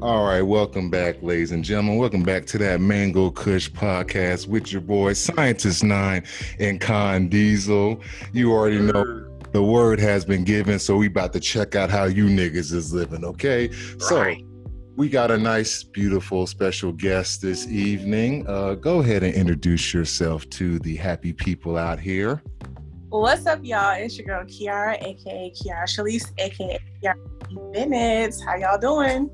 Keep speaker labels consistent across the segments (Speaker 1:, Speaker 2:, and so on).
Speaker 1: All right, welcome back, ladies and gentlemen. Welcome back to that Mango Kush podcast with your boy Scientist Nine and Con Diesel. You already know the word has been given, so we about to check out how you niggas is living. Okay, so we got a nice, beautiful, special guest this evening. Uh, go ahead and introduce yourself to the happy people out here.
Speaker 2: What's up, y'all? It's your girl Kiara, aka Kiara Shalise, aka Kiara Bennett. How y'all doing?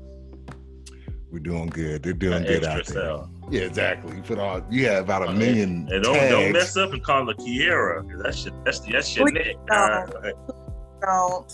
Speaker 1: We're doing good. They're doing
Speaker 3: That
Speaker 1: good out there.
Speaker 3: cell.
Speaker 1: Yeah, exactly. You put all you have about a
Speaker 3: Uh,
Speaker 1: million.
Speaker 3: And don't, don't mess up and call her Kiera. That's your, that's, that's your neck.
Speaker 2: don't.
Speaker 3: Uh,
Speaker 2: Don't.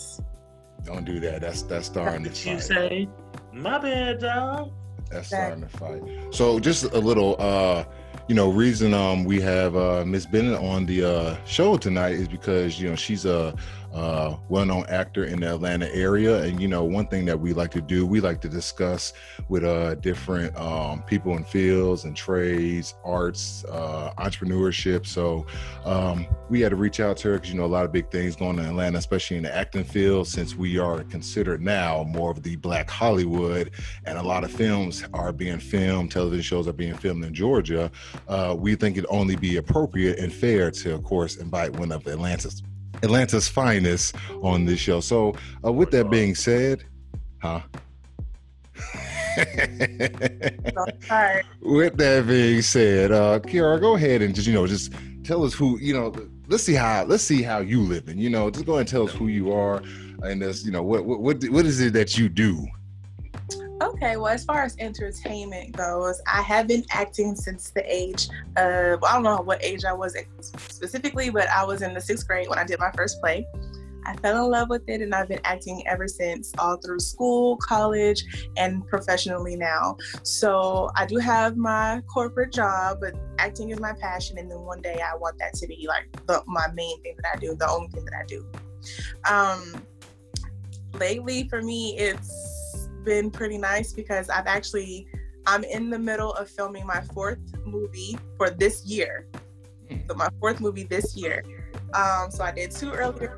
Speaker 1: Don't do that. That's that's starting to
Speaker 3: what you say? My bad, dog.
Speaker 1: That's starting to fight. So just a little uh you know, reason um we have uh Miss Bennett on the uh show tonight is because you know she's a uh well-known actor in the Atlanta area. And you know one thing that we like to do we like to discuss with uh different um people in fields and trades arts uh entrepreneurship. So um we had to reach out to her because you know a lot of big things going on in Atlanta especially in the acting field since we are considered now more of the black Hollywood. And a lot of films are being filmed, television shows are being filmed in Georgia, uh, we think it only be appropriate and fair to, of course, invite one of Atlanta's Atlanta's finest on this show. So, uh, with that being said, huh? With that being said, uh, Kiara, go ahead and just you know just tell us who you know. Let's see how let's see how you living. You know, just go ahead and tell us who you are, and this you know what what what, what is it that you do?
Speaker 2: Okay, well, as far as entertainment goes, I have been acting since the age of, I don't know what age I was specifically, but I was in the sixth grade when I did my first play. I fell in love with it and I've been acting ever since, all through school, college, and professionally now. So I do have my corporate job, but acting is my passion. And then one day I want that to be like the, my main thing that I do, the only thing that I do. Um, lately, for me, it's been pretty nice because I've actually I'm in the middle of filming my fourth movie for this year. So my fourth movie this year. Um, so I did two earlier,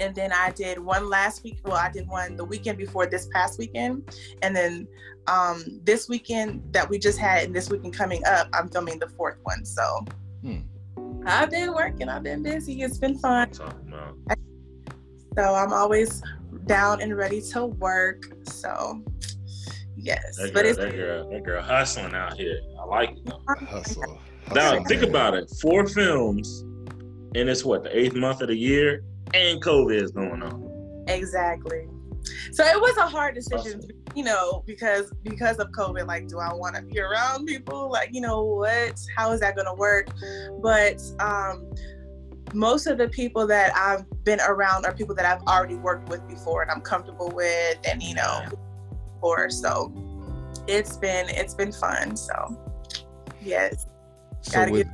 Speaker 2: and then I did one last week. Well, I did one the weekend before this past weekend, and then um, this weekend that we just had, and this weekend coming up, I'm filming the fourth one. So
Speaker 1: Hmm.
Speaker 2: I've been working. I've been busy. It's been fun.
Speaker 3: Talking about.
Speaker 2: So I'm always down and ready to work. So yes,
Speaker 3: That
Speaker 2: but it's
Speaker 3: that girl, that girl hustling out here. I like it. though.
Speaker 1: Hustle.
Speaker 3: Now
Speaker 1: hustle,
Speaker 3: think
Speaker 1: man.
Speaker 3: about it. Four films, and it's what the eighth month of the year, and COVID is going on.
Speaker 2: exactly. So it was a hard decision, you know, because because of COVID. Like, do I want to be around people? Like, you know, what? How is that going to work? But um, most of the people that I've been around are people that I've already worked with before, and I'm comfortable with, and you know, before. So it's been it's been fun. So yes.
Speaker 1: So
Speaker 2: Gotta
Speaker 1: with,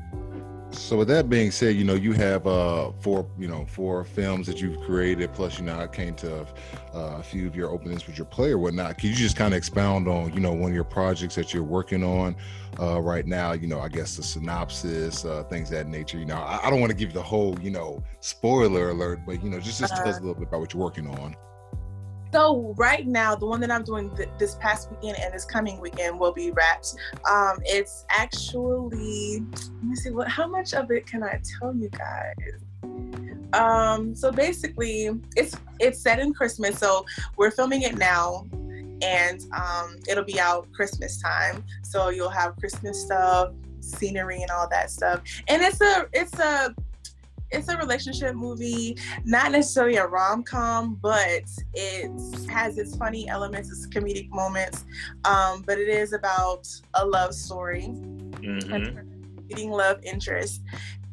Speaker 1: so with that being said, you know you have uh four you know four films that you've created. Plus, you know I came to uh, a few of your openings with your play or whatnot. Can you just kind of expound on you know one of your projects that you're working on uh, right now? You know, I guess the synopsis, uh, things of that nature. You know, I, I don't want to give you the whole you know spoiler alert, but you know just just tell us a little bit about what you're working on.
Speaker 2: So right now, the one that I'm doing th- this past weekend and this coming weekend will be wrapped. Um, it's actually let me see what how much of it can I tell you guys. Um, so basically, it's it's set in Christmas. So we're filming it now, and um, it'll be out Christmas time. So you'll have Christmas stuff, scenery, and all that stuff. And it's a it's a it's a relationship movie not necessarily a rom-com but it has its funny elements its comedic moments um, but it is about a love story
Speaker 3: hmm
Speaker 2: meeting love interest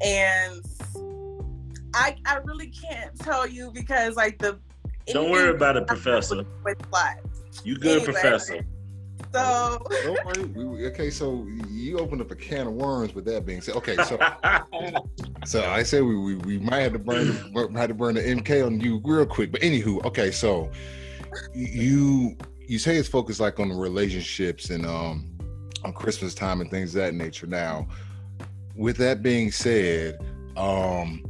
Speaker 2: and I, I really can't tell you because like the
Speaker 3: Don't worry about it, Professor.
Speaker 2: with plot.
Speaker 3: You good,
Speaker 2: Anyway.
Speaker 3: Professor?
Speaker 2: So
Speaker 1: Don't worry. We- okay, so you opened up a can of worms. With that being said, okay, so So I said we, we, we might have to burn had to burn the MK on you real quick. But anywho, okay, so you you say it's focused like on the relationships and um on Christmas time and things of that nature. Now, with that being said, um,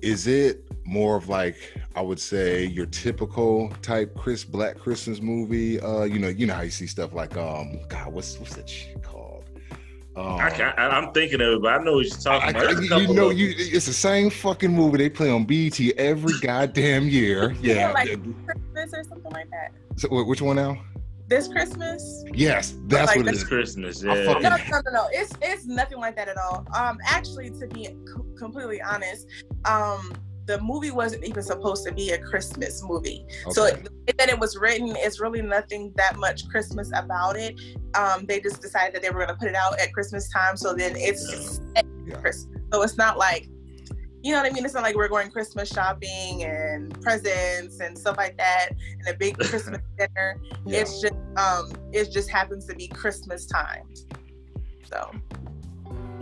Speaker 1: is it more of like I would say your typical type Chris Black Christmas movie. Uh, you know, you know how you see stuff like um, God, what's what's that shit called?
Speaker 3: Um, I am thinking of it, but I know what you're talking about.
Speaker 1: I, you know, you it's the same fucking movie they play on BET every goddamn year. Yeah, yeah
Speaker 2: like Christmas or something like that.
Speaker 1: So, which one now?
Speaker 2: This Christmas.
Speaker 1: Yes, that's like, what
Speaker 3: it is. Christmas. Yeah.
Speaker 2: No, no, no, no. It's it's nothing like that at all. Um, actually, to be completely honest, um, the movie wasn't even supposed to be a Christmas movie. Okay. So it, that it was written is really nothing that much Christmas about it. Um, they just decided that they were going to put it out at Christmas time. So then it's yeah. Christmas. So it's not like, you know what I mean? It's not like we're going Christmas shopping and presents and stuff like that and a big Christmas dinner. Yeah. It's just um, it just happens to be Christmas time. So.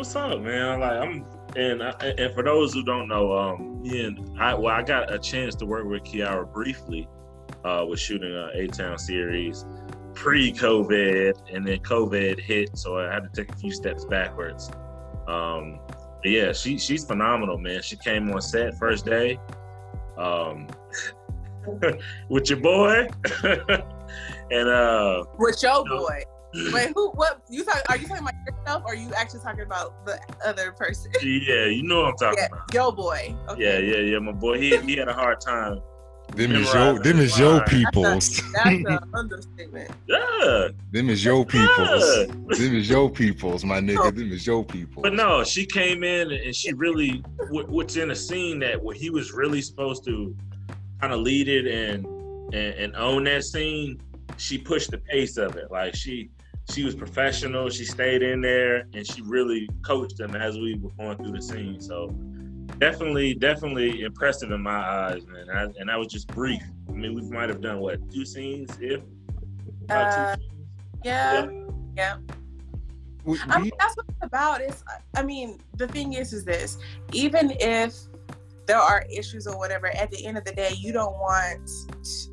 Speaker 3: What's up, man? Like I'm and and for those who don't know, um, and I well, I got a chance to work with Kiara briefly, uh, with shooting a A Town series pre-COVID, and then COVID hit, so I had to take a few steps backwards. Um, yeah, she she's phenomenal, man. She came on set first day, um, with your boy, and uh,
Speaker 2: with your you know, boy. Wait, who? What? You talk? Are you talking about yourself, or are you actually talking about the other person?
Speaker 3: Yeah, you know what I'm talking yeah, about.
Speaker 2: Yo, boy.
Speaker 3: Okay. Yeah, yeah, yeah. My boy, he he had a hard time.
Speaker 1: Them is your, them is your peoples.
Speaker 2: That's, a, that's an understatement.
Speaker 3: Yeah.
Speaker 1: Them is your peoples. Yeah. Them is your peoples, my nigga. Oh. Them is your peoples.
Speaker 3: But no, she came in and she really, what's in a scene that where he was really supposed to kind of lead it and, and and own that scene. She pushed the pace of it. Like she she was professional. She stayed in there and she really coached them as we were going through the scene. So definitely, definitely impressive in my eyes, man. And, I, and that was just brief. I mean, we might have done what two scenes, if
Speaker 2: uh, two scenes? yeah, yeah. yeah. I mean, that's what it's about. Is I mean, the thing is, is this: even if there are issues or whatever, at the end of the day, you don't want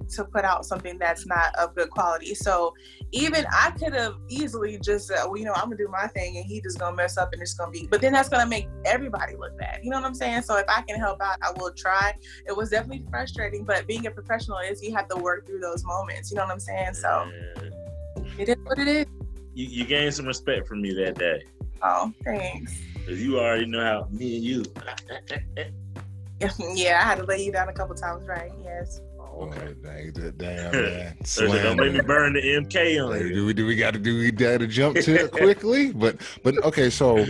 Speaker 2: to put out something that's not of good quality. So even I could have easily just said, well, you know, I'm gonna do my thing and he just gonna mess up and it's gonna be, but then that's gonna make everybody look bad. You know what I'm saying? So if I can help out, I will try. It was definitely frustrating, but being a professional is you have to work through those moments. You know what I'm saying? So it is what it is.
Speaker 3: You, you gained some respect from me that day.
Speaker 2: Oh, thanks.
Speaker 3: Cause you already know how me and you.
Speaker 2: yeah, I had to lay you down a couple times, right? Yes.
Speaker 1: Okay. Oh, damn, man.
Speaker 3: Don't make me burn the MK on it.
Speaker 1: Do we do we got to do we got to jump to it quickly? But but okay, so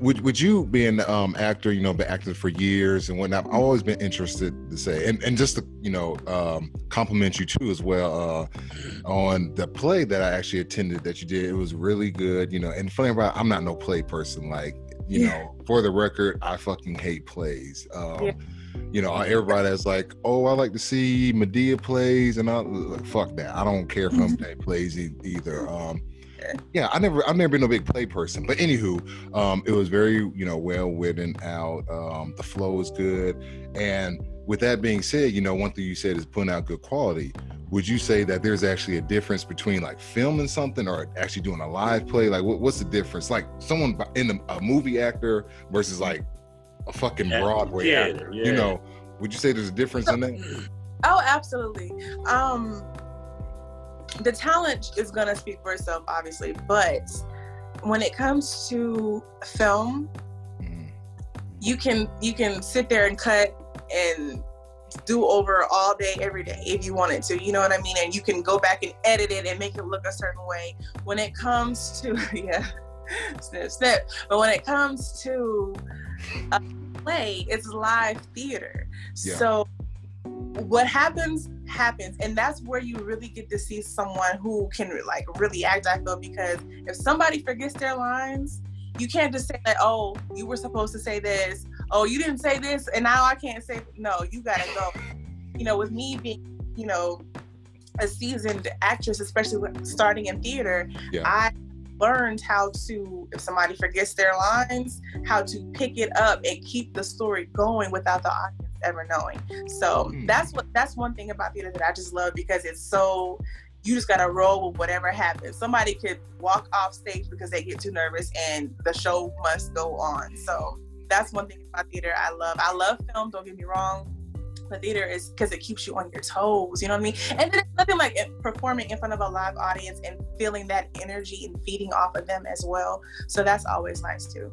Speaker 1: would would you be an um, actor? You know, been acting for years and whatnot. I've always been interested to say, and and just to you know um, compliment you too as well uh, on the play that I actually attended that you did. It was really good. You know, and funny about I'm not no play person. Like you yeah. know, for the record, I fucking hate plays. Um, yeah you know, everybody that's like, oh, I like to see Madea plays, and I like, fuck that. I don't care if I'm mm-hmm. plays either. Um, yeah, I never, I've never been a big play person. But anywho, um, it was very, you know, well written out. Um, the flow is good, and with that being said, you know, one thing you said is putting out good quality. Would you say that there's actually a difference between like filming something or actually doing a live play? Like, what, what's the difference? Like, someone in the, a movie actor versus like a fucking Broadway yeah, actor. Yeah. You know, would you say there's a difference in that?
Speaker 2: Oh, absolutely. Um, the talent is gonna speak for itself, obviously, but when it comes to film, mm-hmm. you can you can sit there and cut and do over all day, every day if you wanted to. You know what I mean? And you can go back and edit it and make it look a certain way. When it comes to yeah, snip snip. But when it comes to a play, it's live theater. Yeah. So what happens happens and that's where you really get to see someone who can like really act i feel because if somebody forgets their lines you can't just say that oh you were supposed to say this oh you didn't say this and now i can't say no you gotta go you know with me being you know a seasoned actress especially starting in theater yeah. i learned how to, if somebody forgets their lines, how to pick it up and keep the story going without the audience ever knowing. So mm. that's what that's one thing about theater that I just love because it's so you just gotta roll with whatever happens. Somebody could walk off stage because they get too nervous and the show must go on. So that's one thing about theater I love. I love film, don't get me wrong. But theater is because it keeps you on your toes. You know what I mean? And then it's nothing like performing in front of a live audience and feeling that energy and feeding off of them as well. So that's always nice too.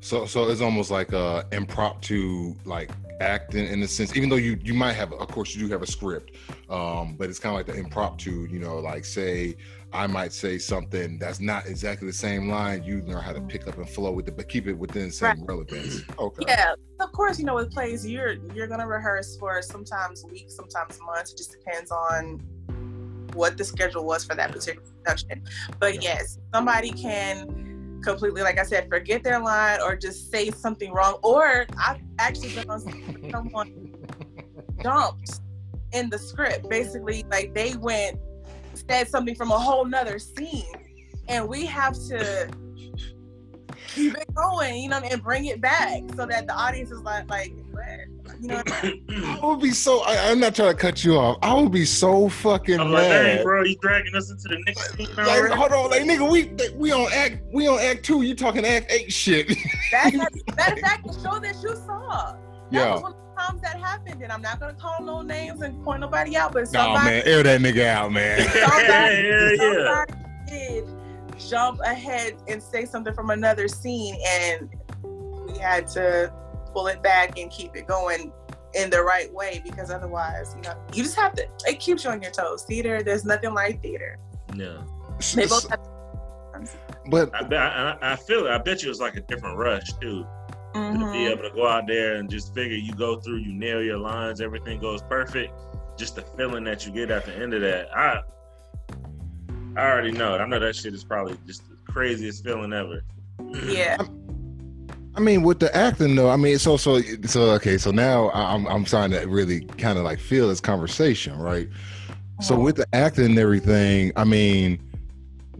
Speaker 1: So so it's almost like a impromptu like acting in a sense, even though you you might have of course you do have a script, um, but it's kind of like the impromptu, you know, like say I might say something that's not exactly the same line. You learn how to pick up and flow with it, but keep it within the same right. relevance. Okay.
Speaker 2: Yeah, of course. You know, with plays, you're you're gonna rehearse for sometimes weeks, sometimes months. It just depends on what the schedule was for that particular production. But yes, somebody can completely, like I said, forget their line or just say something wrong. Or I've actually been on someone dumped in the script. Basically, like they went said something from a whole nother scene, and we have to keep it going, you know, and bring it back so that the audience is like, like, what? You know, I
Speaker 1: would be so. I, am not trying to cut you off. I would be so fucking I'm mad,
Speaker 3: like, hey, bro. You dragging us into the next scene
Speaker 1: like, Hold on, like nigga, we we on act we on act two. You talking act eight shit?
Speaker 2: That's matter of fact, the show that you saw. That yeah. Was one of the times that happened, and I'm not gonna call no names and point nobody out, but somebody.
Speaker 1: man, air that nigga out, man.
Speaker 2: Somebody, yeah, yeah. somebody did jump ahead and say something from another scene, and we had to pull it back and keep it going in the right way because otherwise, you know, you just have to. It keeps you on your toes. Theater, there's nothing like theater.
Speaker 3: No.
Speaker 2: They both have.
Speaker 1: But
Speaker 3: I, I, I feel it. I bet you it's like a different rush too. Mm-hmm. To be able to go out there and just figure you go through, you nail your lines, everything goes perfect. Just the feeling that you get at the end of that, I I already know it. I know that shit is probably just the craziest feeling ever.
Speaker 2: Yeah.
Speaker 1: I mean, with the acting though, I mean, so so so okay. So now I'm I'm starting to really kind of like feel this conversation, right? So uh-huh. with the acting and everything, I mean,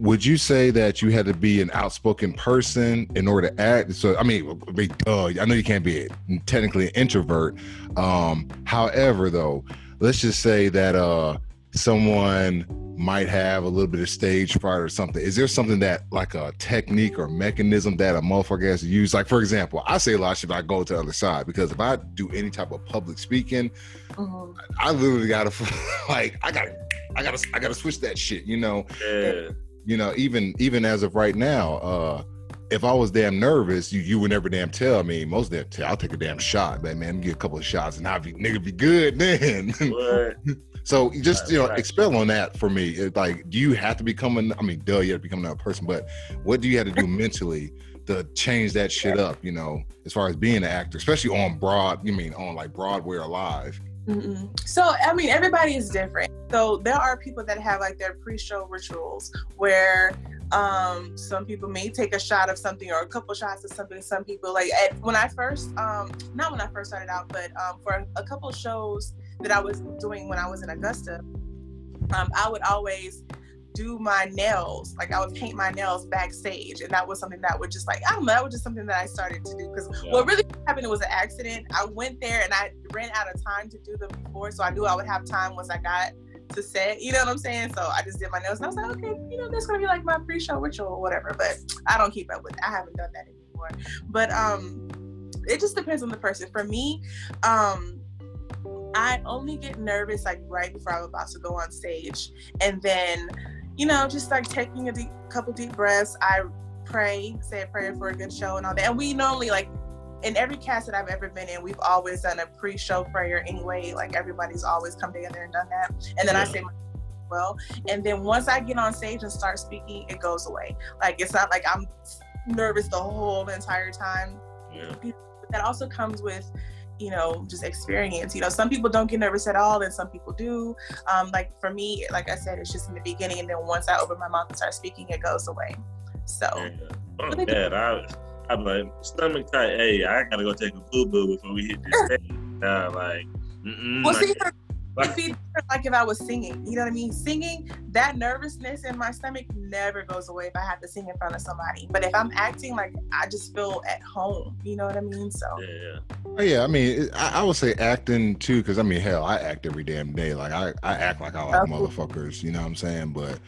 Speaker 1: would you say that you had to be an outspoken person in order to act? So I mean, duh, I know you can't be a, technically an introvert. Um, however, though, let's just say that uh someone might have a little bit of stage fright or something. Is there something that like a technique or mechanism that a motherfucker has to use? Like for example, I say a lot of shit. I go to the other side because if I do any type of public speaking, mm-hmm. I literally gotta like I gotta I gotta I gotta switch that shit. You know.
Speaker 3: Yeah.
Speaker 1: You know, even even as of right now, uh, if I was damn nervous, you you would never damn tell me. Most damn tell, I'll take a damn shot, but man, get a couple of shots and I'll be nigga be good then. So just you know, expel on that for me. It, like, do you have to become an? I mean, duh, you have to become another person. But what do you have to do mentally to change that shit up? You know, as far as being an actor, especially on broad. You mean on like Broadway or live?
Speaker 2: Mm-mm. So I mean, everybody is different. So there are people that have like their pre-show rituals where um, some people may take a shot of something or a couple shots of something. Some people like at, when I first, um, not when I first started out, but um, for a couple shows that I was doing when I was in Augusta, um, I would always do my nails. Like I would paint my nails backstage, and that was something that would just like I don't know. That was just something that I started to do because yeah. what really happened was an accident. I went there and I ran out of time to do them before, so I knew I would have time once I got to set. You know what I'm saying? So I just did my nails, and I was like, okay, you know, that's gonna be like my pre-show ritual or whatever. But I don't keep up with. It. I haven't done that anymore. But um, it just depends on the person. For me, um I only get nervous like right before I'm about to go on stage. And then, you know, just like taking a deep, couple deep breaths, I pray, say a prayer for a good show and all that. And we normally like in every cast that I've ever been in, we've always done a pre-show prayer anyway. Like everybody's always come together and done that. And then yeah. I say well. And then once I get on stage and start speaking, it goes away. Like it's not like I'm nervous the whole entire time.
Speaker 3: Yeah.
Speaker 2: That also comes with you know just experience you know some people don't get nervous at all and some people do um, like for me like i said it's just in the beginning and then once i open my mouth and start speaking it goes away so
Speaker 3: yeah. bad. I, i'm like stomach tight hey i gotta go take a boo-boo before we hit this stage uh, like
Speaker 2: well, see, It'd be like if I was singing, you know what I mean? Singing, that nervousness in my stomach never goes away if I have to sing in front of somebody. But if I'm acting, like I just feel at home, you know what I mean? So
Speaker 3: yeah,
Speaker 1: oh, yeah. I mean, I, I would say acting too, because I mean, hell, I act every damn day. Like I, I act like I like motherfuckers. You know what I'm saying? But,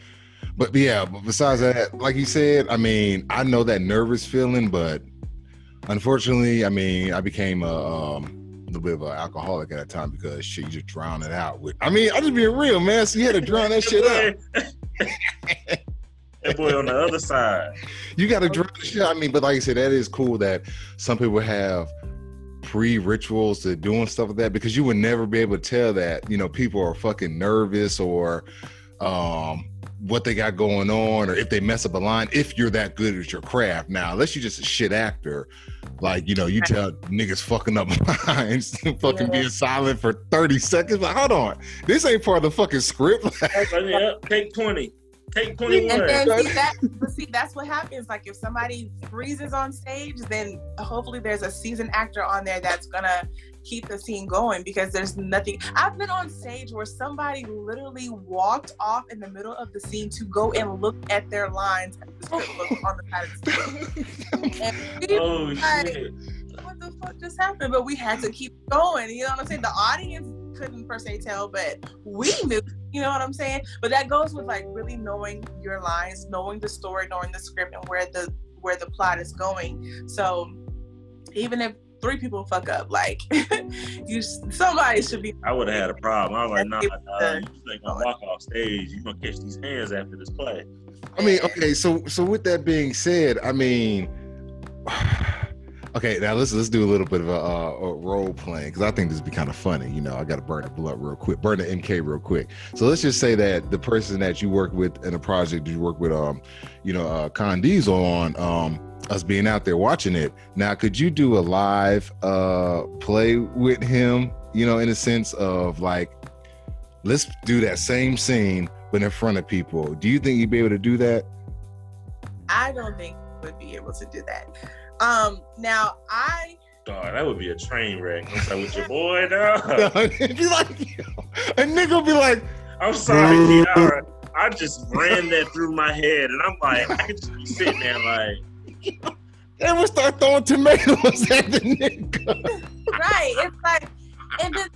Speaker 1: but yeah. But besides that, like you said, I mean, I know that nervous feeling, but unfortunately, I mean, I became a. Um, bit of an alcoholic at that time because shit, you just drown it out with. I mean, I'm just being real, man. So you had to drown that shit out.
Speaker 3: that boy on the other side.
Speaker 1: You got to drown the shit. I mean, but like I said, that is cool that some people have pre rituals to doing stuff like that because you would never be able to tell that you know people are fucking nervous or um what they got going on or if they mess up a line if you're that good at your craft now unless you're just a shit actor like you know you tell niggas fucking up lines fucking yeah. being silent for 30 seconds like hold on this ain't part of the fucking script
Speaker 3: yeah, take 20 Take 21. And then
Speaker 2: see, that, see, that's what happens. Like if somebody freezes on stage, then hopefully there's a seasoned actor on there that's gonna keep the scene going because there's nothing. I've been on stage where somebody literally walked off in the middle of the scene to go and look at their lines at the script book on the side of the stage. oh like, shit! What the fuck just happened? But we had to keep going. You know what I'm saying? The audience couldn't per se tell, but we knew. You know what I'm saying? But that goes with like really knowing your lines, knowing the story, knowing the script, and where the where the plot is going. So even if three people fuck up, like you, somebody should be.
Speaker 3: I would have had a problem. I was like, nah, nah, you think I walk off stage, you gonna catch these hands after this play.
Speaker 1: I mean, okay, so so with that being said, I mean. Okay, now let's let's do a little bit of a, a role playing because I think this would be kind of funny. You know, I got to burn the blood real quick, burn the MK real quick. So let's just say that the person that you work with in a project, you work with, um, you know, uh, Con Diesel on, um, us being out there watching it. Now, could you do a live uh play with him? You know, in a sense of like, let's do that same scene but in front of people. Do you think you'd be able to do that?
Speaker 2: I don't think would be able to do that. Um, now I.
Speaker 3: God, that would be a train wreck. I'm like, with your boy now.
Speaker 1: It'd be like, a nigga would be like,
Speaker 3: I'm sorry, Kiara. I just ran that through my head, and I'm like, I could just be sitting there like.
Speaker 1: And we start throwing tomatoes at the nigga.
Speaker 2: right. It's like, and then,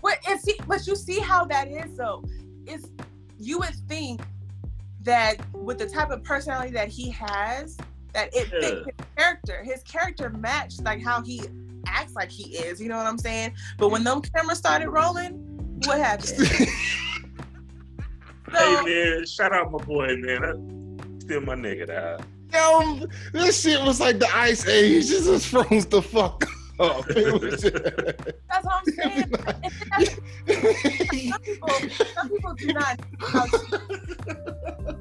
Speaker 2: what? And see, but you see how that is though. Is you would think that with the type of personality that he has, that it yeah. fit his character. His character matched like how he acts like he is. You know what I'm saying? But when them cameras started rolling, what happened? so,
Speaker 3: hey man, shout out my boy, man. That's still my nigga, dog.
Speaker 1: Yo, this shit was like the ice age. It just froze the fuck
Speaker 2: up. That's what I'm saying. some, people, some people do not.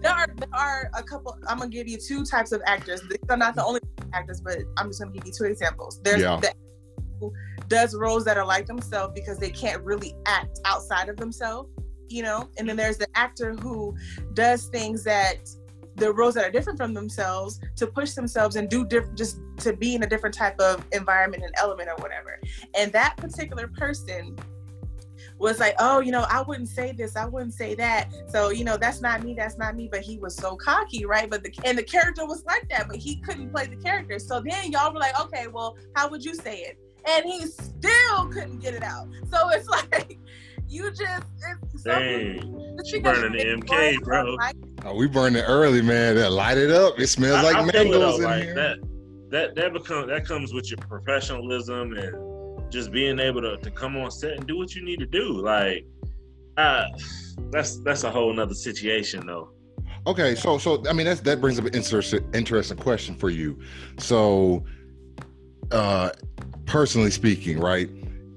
Speaker 2: there are there are a couple. I'm gonna give you two types of actors. These are not the only actors, but I'm just gonna give you two examples. There's yeah. the who does roles that are like themselves because they can't really act outside of themselves, you know. And then there's the actor who does things that the roles that are different from themselves to push themselves and do different just to be in a different type of environment and element or whatever. And that particular person was like oh you know i wouldn't say this i wouldn't say that. So you know that's not me that's not me. But he was so cocky right? But the and the character was like that but he couldn't play the character. So then y'all were like okay well how would you say it? And he still couldn't get it out. So it's like you just it's
Speaker 3: Dang. She burning the MK, bro.
Speaker 1: Oh, we burn it early, man. That light it up. It smells I, like I mangoes in like here.
Speaker 3: That, that that becomes that comes with your professionalism and just being able to, to come on set and do what you need to do. Like, uh, that's that's a whole nother situation, though.
Speaker 1: Okay, so so I mean that's that brings up an interesting interesting question for you. So, uh, personally speaking, right?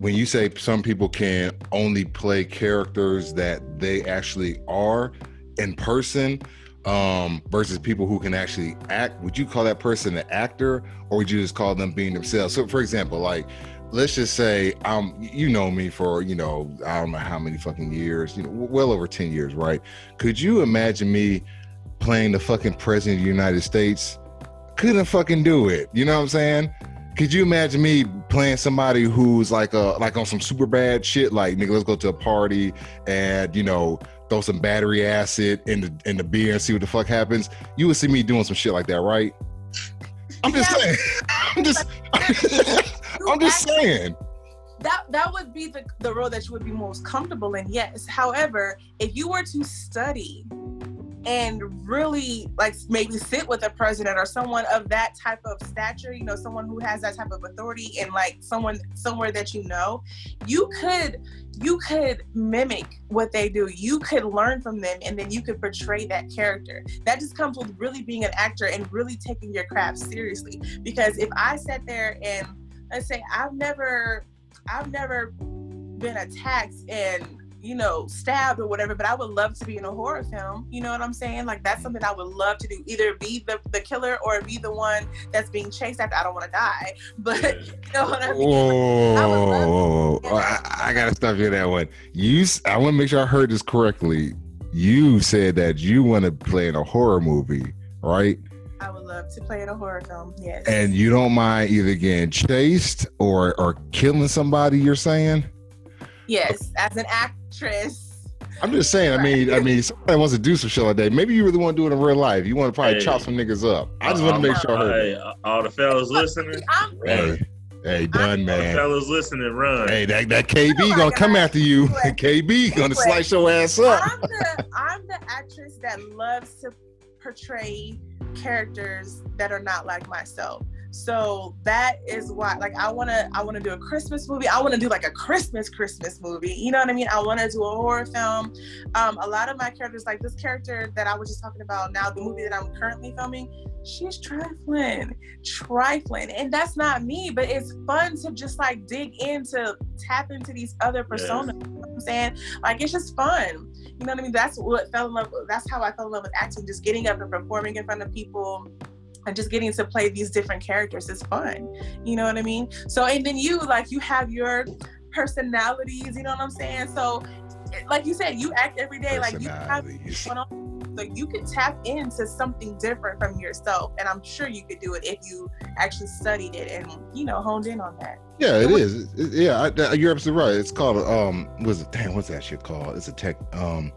Speaker 1: When you say some people can only play characters that they actually are in person um, versus people who can actually act, would you call that person an actor or would you just call them being themselves? So, for example, like let's just say um you know me for you know i don't know how many fucking years you know well over 10 years right? Could you imagine me playing the fucking president of the united states? Couldn't fucking do it you know what i'm saying could you imagine me playing somebody who's like a like on some super bad shit? Like nigga let's go to a party and you know throw some battery acid in the in the beer and see what the fuck happens. You would see me doing some shit like that right? I'm just yeah. saying. I'm just i'm just saying.
Speaker 2: that that would be the, the role that you would be most comfortable in yes. However if you were to study and really like maybe sit with a president or someone of that type of stature you know someone who has that type of authority and like someone somewhere that you know you could you could mimic what they do. You could learn from them and then you could portray that character. That just comes with really being an actor and really taking your craft seriously. Because if i sat there and let's say i've never i've never been attacked and you know, stabbed or whatever, but I would love to be in a horror film. You know what I'm saying? Like that's something I would love to do. Either be the, the killer or be the one that's being chased after I don't want to die. But you know what I mean?
Speaker 1: Whoa, I, oh, I, I, gotta stop you that one. You I want to make sure I heard this correctly. You said that you want to play in a horror movie, right?
Speaker 2: I would love to play in a horror film, yes.
Speaker 1: And you don't mind either getting chased or or killing somebody, you're saying?
Speaker 2: Yes, as an actor actress.
Speaker 1: I'm just saying. I mean, I mean, somebody wants to do some shit like that. Maybe you really want to do it in real life. You want to probably hey, chop some niggas up. I just want to uh, make sure.
Speaker 3: Hey, uh, all the fellas listening.
Speaker 1: hey, hey, done man.
Speaker 3: fellas listening, run.
Speaker 1: Hey, that that KB oh gonna come after you. KB gonna slice your ass up.
Speaker 2: I'm the I'm the actress that loves to portray characters that are not like myself. So that is why, like, I wanna, I wanna do a Christmas movie. I wanna do like a Christmas Christmas movie. You know what I mean? I wanna do a horror film. Um, a lot of my characters, like this character that I was just talking about now, the movie that I'm currently filming, she's trifling, trifling, and that's not me. But it's fun to just like dig into, tap into these other personas. Yes. You know I'm saying, like, it's just fun. You know what I mean? That's what fell in love. That's how I fell in love with acting. Just getting up and performing in front of people and just getting to play these different characters is fun. You know what I mean? So and then you like you have your personalities, you know what I'm saying? So like you said, you act every day like you have so you could tap into something different from yourself and i'm sure you could do it if you actually studied it and you know honed in on that
Speaker 1: yeah it is it, yeah I, you're absolutely right it's called um what's it damn what's that shit called it's a tech um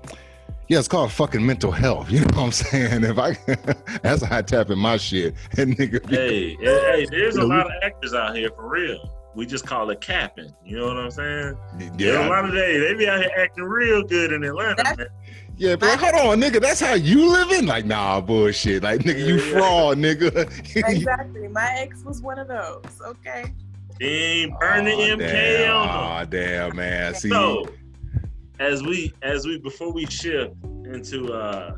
Speaker 1: yeah, it's called fucking mental health. You know what I'm saying? If I that's how I tap in my shit. And nigga,
Speaker 3: hey, hey, there's a lot of actors out here for real. We just call it capping. You know what I'm saying? Yeah. There's a lot of days they be out here acting real good in Atlanta.
Speaker 1: Yeah, but hold on, nigga. That's how you living? Like, nah, bullshit. Like, nigga, you fraud, nigga.
Speaker 2: exactly. My ex was one of those. Okay.
Speaker 3: Team burn the oh, MK
Speaker 1: on Oh, damn, man. See.
Speaker 3: So, as we as we before we shift into uh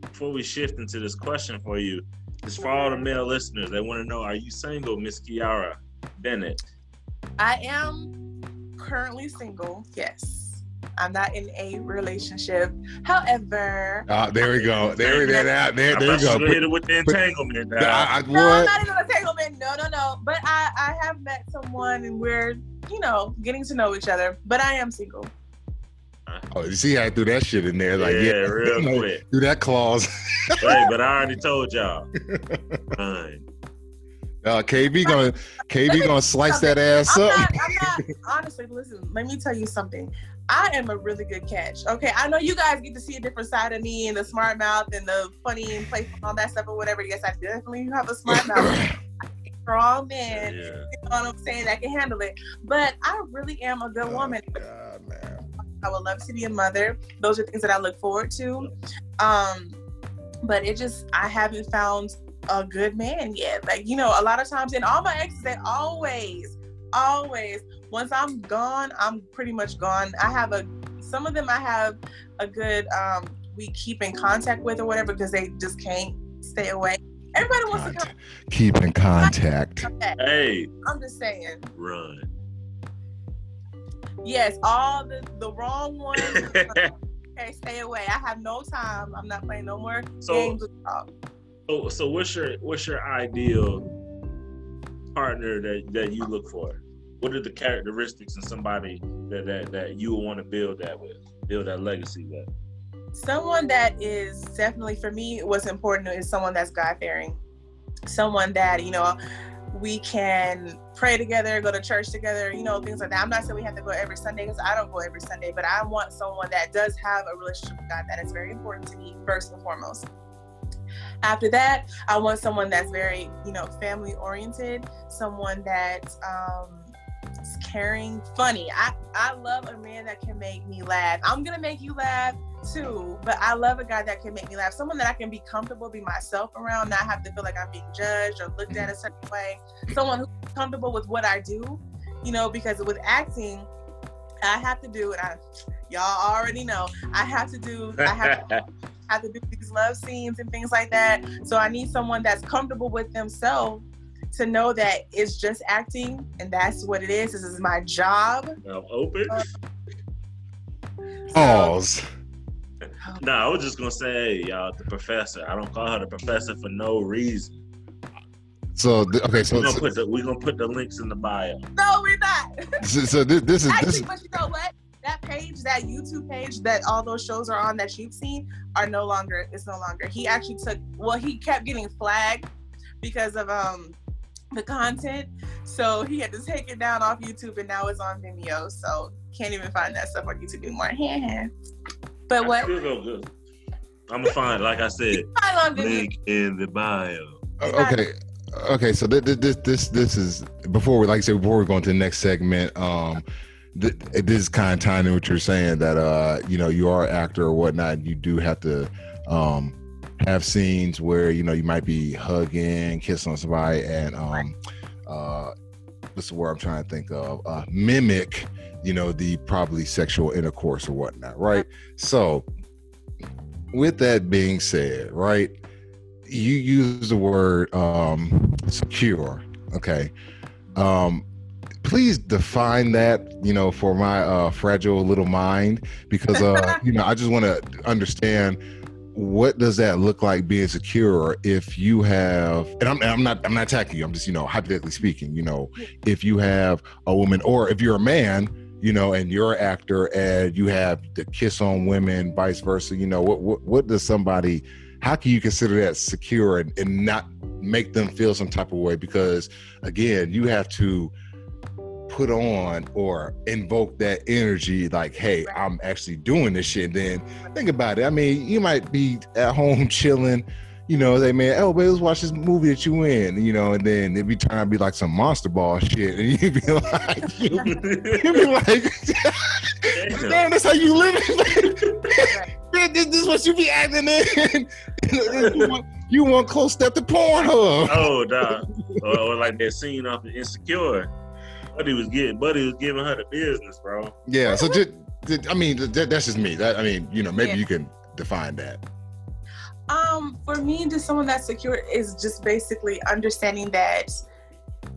Speaker 3: before we shift into this question for you, is for all the male listeners, they want to know: Are you single, Miss Kiara Bennett?
Speaker 2: I am currently single. Yes. I'm not in a relationship. However,
Speaker 1: oh, there we go. There we go. There, there, there we go.
Speaker 3: Put, hit it with the entanglement.
Speaker 2: Put, I, I, no, I'm not in an entanglement. No, no, no. But I, I have met someone, and we're, you know, getting to know each other. But I am single.
Speaker 1: Oh, you see how I threw that shit in there? Like, yeah, yeah
Speaker 3: real you know, quick.
Speaker 1: Do that clause.
Speaker 3: right, but I already told y'all. Fine.
Speaker 1: Uh, KB gonna KB gonna slice that ass
Speaker 2: I'm
Speaker 1: up.
Speaker 2: Not, I'm not honestly. Listen, let me tell you something. I am a really good catch. Okay, I know you guys get to see a different side of me and the smart mouth and the funny and playful and all that stuff or whatever. Yes, I definitely have a smart mouth. Strong man, yeah. you know what I'm saying, that can handle it. But I really am a good oh, woman. God, man. I would love to be a mother. Those are things that I look forward to. Um, but it just I haven't found a good man yet. Like, you know, a lot of times in all my exes, they always, always, once I'm gone, I'm pretty much gone. I have a some of them I have a good um we keep in contact with or whatever because they just can't stay away. Everybody wants Contact. to come.
Speaker 1: keep in contact.
Speaker 3: Hey.
Speaker 2: I'm just saying.
Speaker 3: Run.
Speaker 2: Yes, all the the wrong ones. Uh, okay, stay away. I have no time. I'm not playing no more so, games with y'all.
Speaker 3: So, so what's your what's your ideal partner that that you look for? What are the characteristics in somebody that that that you want to build that with, build that legacy with?
Speaker 2: Someone that is definitely for me. What's important is someone that's God fearing, someone that you know we can pray together, go to church together, you know, things like that. I'm not saying we have to go every Sunday because I don't go every Sunday, but I want someone that does have a relationship with God. That is very important to me, first and foremost. After that, I want someone that's very, you know, family oriented, someone that um, caring, funny. I, I love a man that can make me laugh. I'm gonna make you laugh. Too, but I love a guy that can make me laugh. Someone that I can be comfortable, be myself around, not have to feel like I'm being judged or looked at a certain way. Someone who's comfortable with what I do, you know, because with acting, I have to do, and I, y'all already know, I have to do, I have to, have to do these love scenes and things like that. So I need someone that's comfortable with themselves to know that it's just acting and that's what it is. This is my job.
Speaker 3: I'm open. Uh,
Speaker 1: Pause.
Speaker 3: No, I was just gonna say, y'all, the professor. I don't call her the professor for no reason.
Speaker 1: So okay, so
Speaker 3: we're gonna, put the, we're gonna put the links in the bio.
Speaker 2: No, we're not.
Speaker 1: so, so this, this, is
Speaker 2: Actually,
Speaker 1: this.
Speaker 2: But you know what? That page, that YouTube page that all those shows are on that you've seen are no longer. It's no longer. He actually took. Well, he kept getting flagged because of um the content, so he had to take it down off YouTube, and now it's on Vimeo. So can't even find that stuff on YouTube anymore. But what?
Speaker 3: good. I'm gonna find, like I said, link in the bio.
Speaker 1: Okay. Okay, so this this this this is before we like I said before we go into the next segment. Um, th- this is kind of tying in what you're saying that uh you know you are an actor or whatnot. You do have to um have scenes where you know you might be hugging, kissing on somebody, and um uh what's the word I'm trying to think of? Uh, mimic you know, the probably sexual intercourse or whatnot, right? So, with that being said, right, you use the word um, secure, okay? Um, please define that, you know, for my uh, fragile little mind, because, uh, you know, I just want to understand what does that look like being secure if you have and I'm, I'm not i'm not attacking you i'm just you know hypothetically speaking you know if you have a woman or if you're a man you know, and you're an actor and you have the kiss on women, vice versa, you know, what what, what does somebody how can you consider that secure and, and not make them feel some type of way? Because again, you have to put on or invoke that energy like hey i'm actually doing this shit and then think about it i mean you might be at home chilling you know, they man, oh, baby, let's watch this movie that you in, you know, and then it'd be trying to be like some monster ball shit, and you'd be like, you'd be, you'd be like, damn, that's how you live. this, this is what you be acting in. you, want, you want close step to Pornhub.
Speaker 3: Oh, nah. or, or like that scene off of Insecure. Buddy was getting, Buddy was giving her the business, bro.
Speaker 1: Yeah, so just, I mean, that, that's just me. That I mean, you know, maybe yeah. you can define that.
Speaker 2: Um, for me, just someone that's secure is just basically understanding that,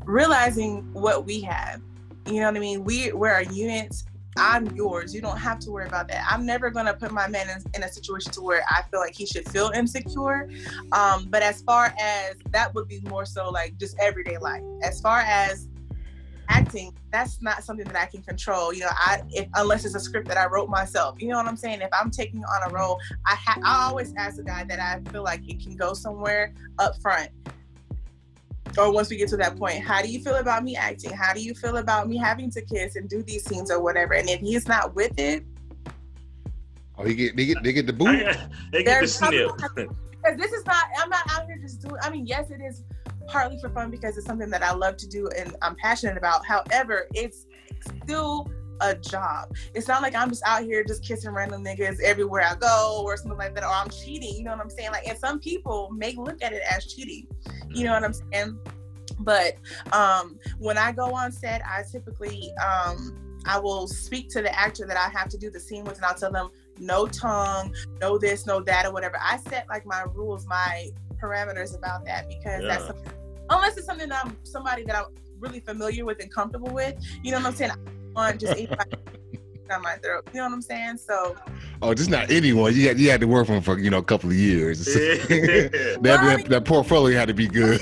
Speaker 2: realizing what we have. You know what I mean? We we're a unit. I'm yours. You don't have to worry about that. I'm never gonna put my man in, in a situation to where I feel like he should feel insecure. Um, but as far as that would be more so like just everyday life. As far as acting, that's not something that I can control. You know, I if unless it's a script that I wrote myself. You know what I'm saying? If I'm taking on a role, I ha- I always ask the guy that I feel like it can go somewhere up front. Or once we get to that point, how do you feel about me acting? How do you feel about me having to kiss and do these scenes or whatever? And if he's not with it,
Speaker 1: oh, he get they get they get the boot.
Speaker 3: they get the snip.
Speaker 2: Because this is not. I'm not out here just doing. I mean, yes, it is partly for fun because it's something that I love to do and I'm passionate about. However, it's still a job. It's not like I'm just out here just kissing random niggas everywhere I go or something like that, or I'm cheating. You know what I'm saying? Like, and some people may look at it as cheating. You know what I'm saying? But um, when I go on set, I typically um, I will speak to the actor that I have to do the scene with, and I'll tell them no tongue, no this, no that, or whatever. I set like my rules, my parameters about that because yeah. that's unless it's something that I'm somebody that I'm really familiar with and comfortable with. You know what I'm saying? I want just anybody down my throat. You know what I'm saying? So.
Speaker 1: Oh, just not anyone. You had you had to work for for you know a couple of years. that, well, that, mean, that portfolio had to be good.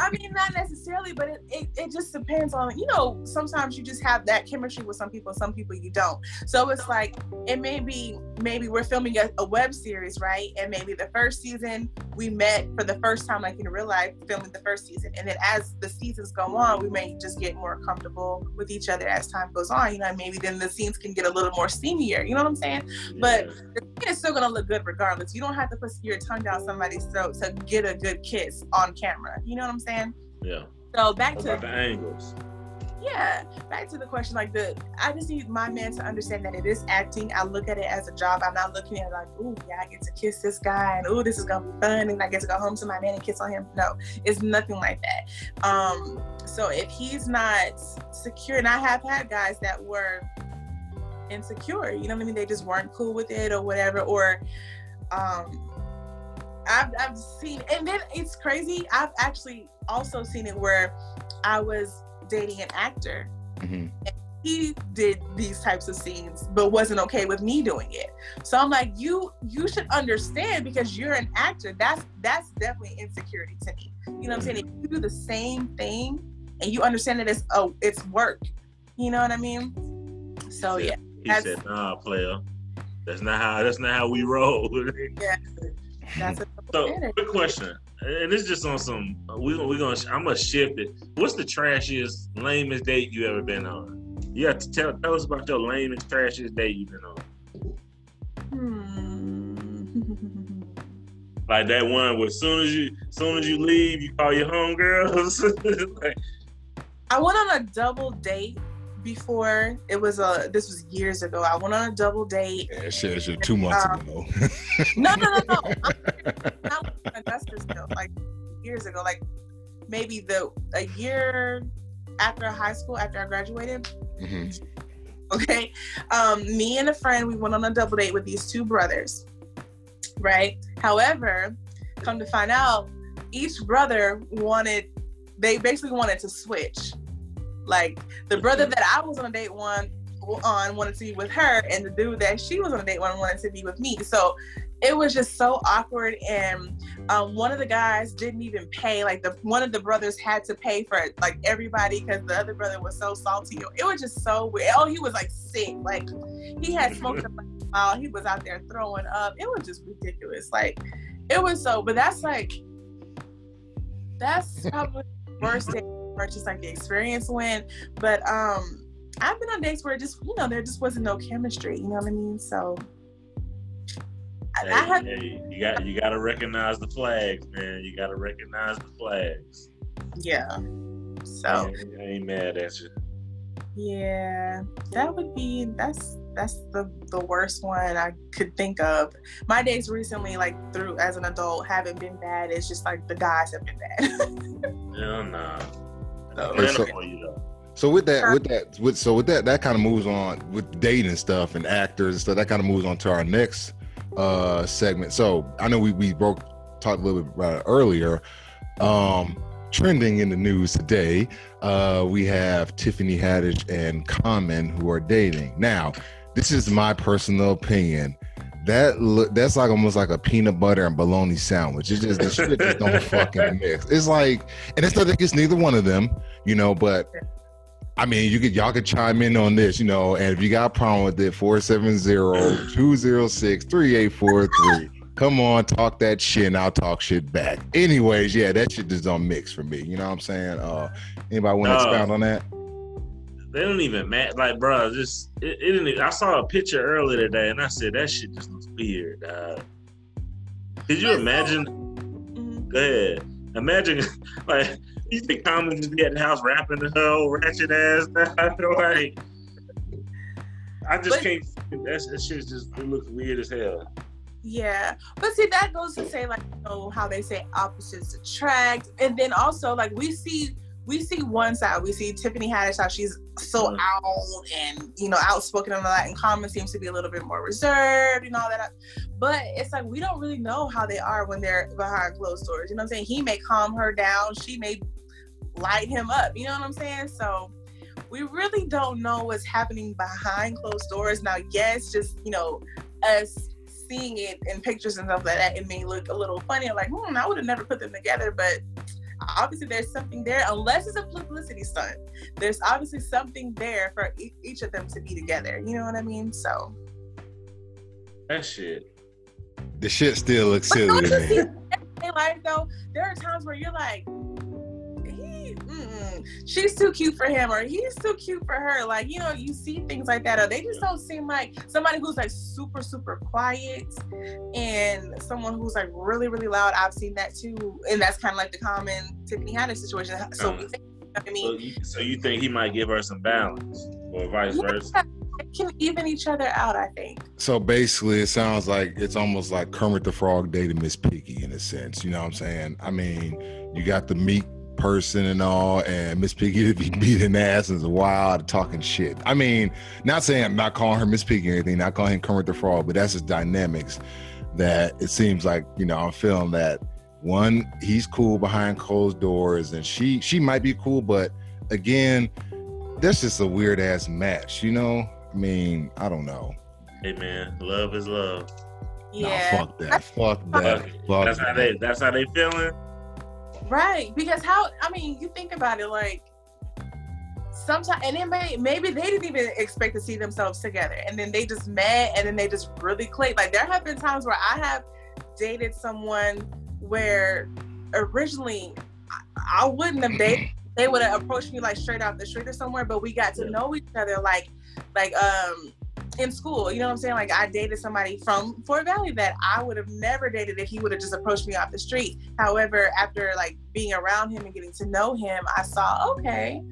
Speaker 2: I mean, not necessarily, but it, it, it, just depends on, you know, sometimes you just have that chemistry with some people, some people you don't. So it's like, it may be, maybe we're filming a, a web series, right? And maybe the first season we met for the first time, like in real life, filming the first season. And then as the seasons go on, we may just get more comfortable with each other as time goes on. You know, maybe then the scenes can get a little more steamier. You know what I'm saying? Yeah. But the is still going to look good regardless. You don't have to put your tongue down somebody's throat to get a good kiss on camera. You know what I'm saying?
Speaker 3: Yeah.
Speaker 2: So back what
Speaker 3: to the angles.
Speaker 2: yeah, back to the question. Like the, I just need my man to understand that it is acting. I look at it as a job. I'm not looking at it like, ooh, yeah, I get to kiss this guy, and ooh, this is gonna be fun, and I get to go home to my man and kiss on him. No, it's nothing like that. Um, so if he's not secure, and I have had guys that were insecure. You know what I mean? They just weren't cool with it or whatever, or um. I've, I've seen, and then it's crazy. I've actually also seen it where I was dating an actor. Mm-hmm. he did these types of scenes, but wasn't okay with me doing it. So I'm like, you you should understand because you're an actor. That's that's definitely insecurity to me. You know what I'm saying? If you do the same thing and you understand that it's oh it's work. You know what I mean? So yeah.
Speaker 3: He said, nah, player. That's not how that's not how we roll.
Speaker 2: yeah. That's a
Speaker 3: so quick question and it's just on some. We we gonna. I'm gonna shift it. What's the trashiest, lamest date you ever been on? You have to tell tell us about your lamest, trashiest date you've been on. Hmm. like that one where as soon as you as soon as you leave, you call your homegirls. like,
Speaker 2: I went on a double date before. It was a this was years ago. I went on a double date.
Speaker 1: Yeah, shit, shit two months um, ago.
Speaker 2: no, no, no, no. Not Augustus though. Like years ago, like maybe the a year after high school, after I graduated. Mm-hmm. Okay, um, me and a friend we went on a double date with these two brothers. Right. However, come to find out, each brother wanted they basically wanted to switch like the brother that I was on a date one on wanted to be with her, and the dude that she was on a date one wanted to be with me. So it was just so awkward and um, one of the guys didn't even pay like the one of the brothers had to pay for like everybody because the other brother was so salty. It was just so weird oh he was like sick. Like he had smoked a while he was out there throwing up. It was just ridiculous. Like it was so but that's like that's probably the worst day just like the experience went. But um I've been on dates where just you know there just wasn't no chemistry. You know what I mean? So
Speaker 3: hey, I have, hey, you got you got to recognize the flags, man. You got to recognize the flags.
Speaker 2: Yeah. So
Speaker 3: I ain't mad at you.
Speaker 2: Yeah, that would be that's that's the the worst one I could think of. My days recently, like through as an adult, haven't been bad. It's just like the guys have been bad.
Speaker 3: Hell nah.
Speaker 1: So, so with that, with that, with so with that, that kind of moves on with dating stuff and actors and stuff. That kind of moves on to our next uh segment. So I know we we broke talked a little bit about it earlier. Um, trending in the news today, uh, we have Tiffany Haddish and Common who are dating. Now, this is my personal opinion that look that's like almost like a peanut butter and bologna sandwich. It's just the shit just don't fucking mix. It's like, and it's not against neither one of them, you know. But I mean, you could y'all could chime in on this, you know. And if you got a problem with it, 470-206-3843. Come on, talk that shit, and I'll talk shit back. Anyways, yeah, that shit just don't mix for me. You know what I'm saying? Uh, anybody want to expound on that?
Speaker 3: They don't even match. Like, bro, just it, it didn't. Even, I saw a picture earlier today, and I said that shit just looks weird. Uh, Did you imagine? Mm-hmm. Go ahead. Imagine, like, you think Common just be at the house rapping the whole ratchet ass like, I just but, can't. That, that shit just it looks weird as hell.
Speaker 2: Yeah, but see, that goes to say like you know how they say opposites attract, and then also like we see we see one side. We see Tiffany Haddish how she's so out and you know outspoken and all that, and Common seems to be a little bit more reserved and all that. But it's like we don't really know how they are when they're behind closed doors. You know what I'm saying? He may calm her down. She may light him up. You know what I'm saying? So we really don't know what's happening behind closed doors. Now, yes, just you know us seeing it in pictures and stuff like that, it may look a little funny. Like, hmm, I would have never put them together, but obviously there's something there unless it's a publicity stunt there's obviously something there for e- each of them to be together you know what i mean? So.
Speaker 3: That shit.
Speaker 1: The shit still looks silly to me.
Speaker 2: like though there are times where you're like she's too cute for him or he's too cute for her. Like, you know, you see things like that, or they just don't seem like somebody who's like super, super quiet and someone who's like really, really loud. I've seen that too. And that's kind of like the common Tiffany Haddish situation. So we uh, think what I
Speaker 3: So
Speaker 2: mean?
Speaker 3: you, so you think he might give her some balance, or vice versa?
Speaker 2: Yeah, they can even each other out, I think.
Speaker 1: So basically, it sounds like it's almost like Kermit the Frog dated Miss Piggy in a sense. You know what I'm saying? I mean, you got the meek person and all, and Miss Piggy to be beating ass and is wild talking shit. I mean, not saying I'm not calling her Miss Piggy or anything, not calling him Kermit the Frog, but that's his dynamics that it seems like, you know, I'm feeling that one, he's cool behind closed doors, and she she might be cool, but again, that's just a weird ass match, you know? I mean, I don't know.
Speaker 3: Hey man, love is love.
Speaker 2: Yeah.
Speaker 1: Nah, fuck that. Fuck that. Fuck
Speaker 3: That's how they. That's how they feeling.
Speaker 2: Right. Because how I mean, you think about it like sometimes and it may maybe they didn't even expect to see themselves together and then they just met and then they just really clicked. Like there have been times where I have dated someone where originally I, I wouldn't have dated they would have approached me like straight off the street or somewhere, but we got to know each other like like um in school, you know what I'm saying? Like I dated somebody from Fort Valley that I would have never dated if he would have just approached me off the street. However, after like being around him and getting to know him, I saw, okay,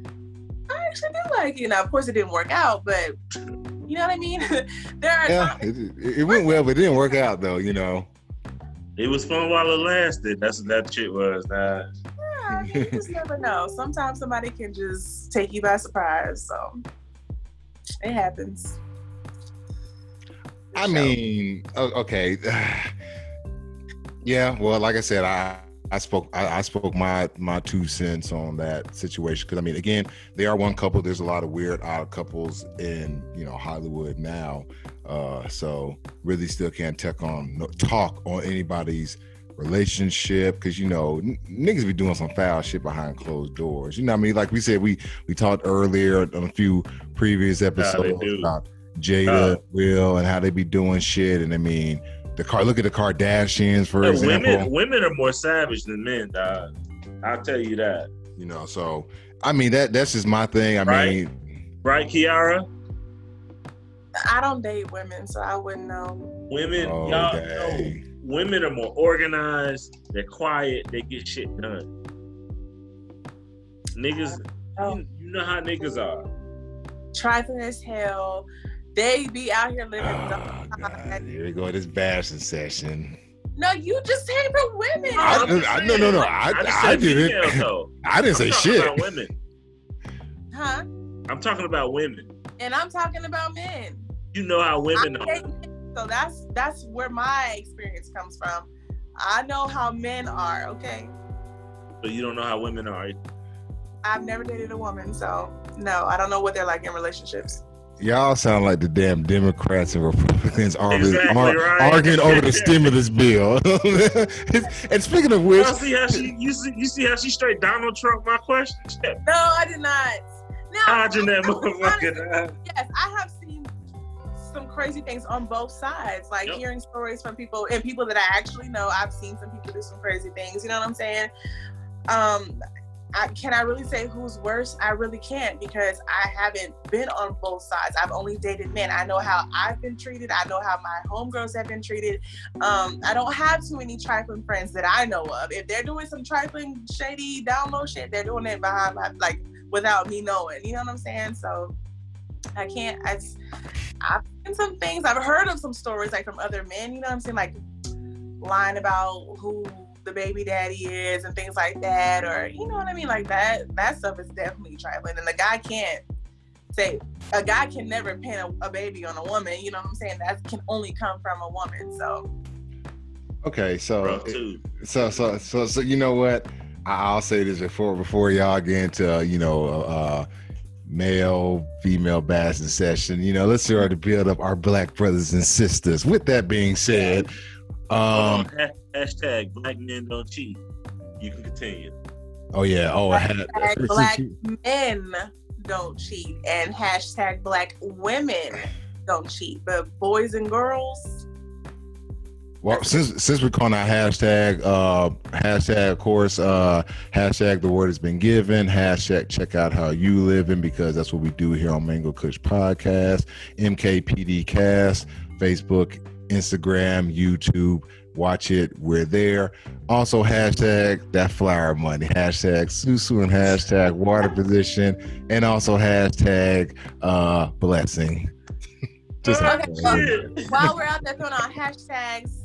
Speaker 2: I actually do like you. Now, of course, it didn't work out, but you know what I mean. there are
Speaker 1: Yeah,
Speaker 2: times,
Speaker 1: it, it went well, but it didn't work out though, you know.
Speaker 3: It was fun while it lasted. That's what that shit was. Nah.
Speaker 2: yeah, I mean, you just never know. Sometimes somebody can just take you by surprise. So it happens.
Speaker 1: I
Speaker 2: So,
Speaker 1: mean, okay. yeah, well, like I said, I I spoke I, I spoke my my two cents on that situation because I mean, again, they are one couple. There's a lot of weird odd couples in you know Hollywood now, uh, so really still can't talk on no, talk on anybody's relationship because you know n- niggas be doing some foul shit behind closed doors. You know, what I mean, like we said, we we talked earlier on a few previous episodes
Speaker 3: do.
Speaker 1: about Jada,
Speaker 3: Uh,
Speaker 1: Will, and how they be doing shit. And I mean, the car. Look at the Kardashians, for
Speaker 3: Yeah,
Speaker 1: example.
Speaker 3: women, women are more savage than men, dog. I'll tell you that.
Speaker 1: You know, so I mean that that's just my thing. I
Speaker 3: Right.
Speaker 1: mean,
Speaker 3: Right, Kiara?
Speaker 2: I don't date women, so I wouldn't know.
Speaker 3: Women,
Speaker 1: Oh,
Speaker 3: y'all know, women are more organized. They're quiet. They get shit done. Niggas,
Speaker 2: Oh.
Speaker 3: you, you know how niggas are.
Speaker 2: Trifling as hell. They be out here living.
Speaker 1: oh, God, here we go. This bashing session.
Speaker 2: No, you just hate for women.
Speaker 1: I-
Speaker 3: I'm
Speaker 1: I-
Speaker 3: saying,
Speaker 1: no, no, no,
Speaker 3: like,
Speaker 1: I-
Speaker 3: just
Speaker 1: I didn't.
Speaker 3: females.
Speaker 1: I didn't say
Speaker 3: I'm
Speaker 1: shit.
Speaker 3: about women.
Speaker 2: huh?
Speaker 3: I'm talking about women.
Speaker 2: And I'm talking about men.
Speaker 3: You know how women
Speaker 2: I
Speaker 3: are.
Speaker 2: date men, so that's that's where my experience comes from. I know how men are. Okay,
Speaker 3: But you don't know how women are.
Speaker 2: I've never dated a woman, so no, I don't know what they're like in relationships.
Speaker 1: Y'all sound like the damn Democrats and Republicans arguing,
Speaker 3: Exactly
Speaker 1: ar-
Speaker 3: right.
Speaker 1: arguing over the stimulus bill. and speaking of which,
Speaker 3: Y'all see how she you see you see how she straight Donald Trump my question?
Speaker 2: No, I did not. No,
Speaker 3: Dodging that
Speaker 2: honestly,
Speaker 3: motherfucker.
Speaker 2: yes, I have seen some crazy things on both sides. Like
Speaker 3: Yep.
Speaker 2: hearing stories from people and people that I actually know. I've seen some people do some crazy things. You know what I'm saying? Um, I, can I really say who's worse? I really can't because I haven't been on both sides. I've only dated men. I know how I've been treated. I know how my homegirls have been treated. Um, I don't have too many trifling friends that I know of. If they're doing some trifling, shady, down low shit, they're doing it behind my like without me knowing. You know what I'm saying? So I can't. I, I've seen some things. I've heard of some stories like from other men. You know what I'm saying? Like lying about who the baby daddy is and things like that, or you know what I mean? Like that. That stuff is definitely trifling, and the guy can't say a guy can never pin a, a baby on a woman. You know what I'm saying? That can only come from a woman. So
Speaker 1: okay, so
Speaker 3: Rough
Speaker 1: so so so so you know what I- i'll say this before before y'all get into uh, you know uh male female bashing session you know let's start to build up our black brothers and sisters with that being said
Speaker 3: Hold
Speaker 1: um
Speaker 3: on, hashtag black men don't cheat. You can continue.
Speaker 1: oh yeah oh I had,
Speaker 2: hashtag black men don't cheat and hashtag black women don't cheat, but boys and girls.
Speaker 1: well since since we're calling out hashtag uh hashtag of course uh hashtag the word has been given hashtag check out how you living because that's what we do here on mango kush podcast mkpd cast facebook instagram youtube watch it. We're there. Also, hashtag that flower money, hashtag Susu and hashtag water position, and also hashtag uh blessing.
Speaker 2: Just okay, while we're out there throwing out hashtags,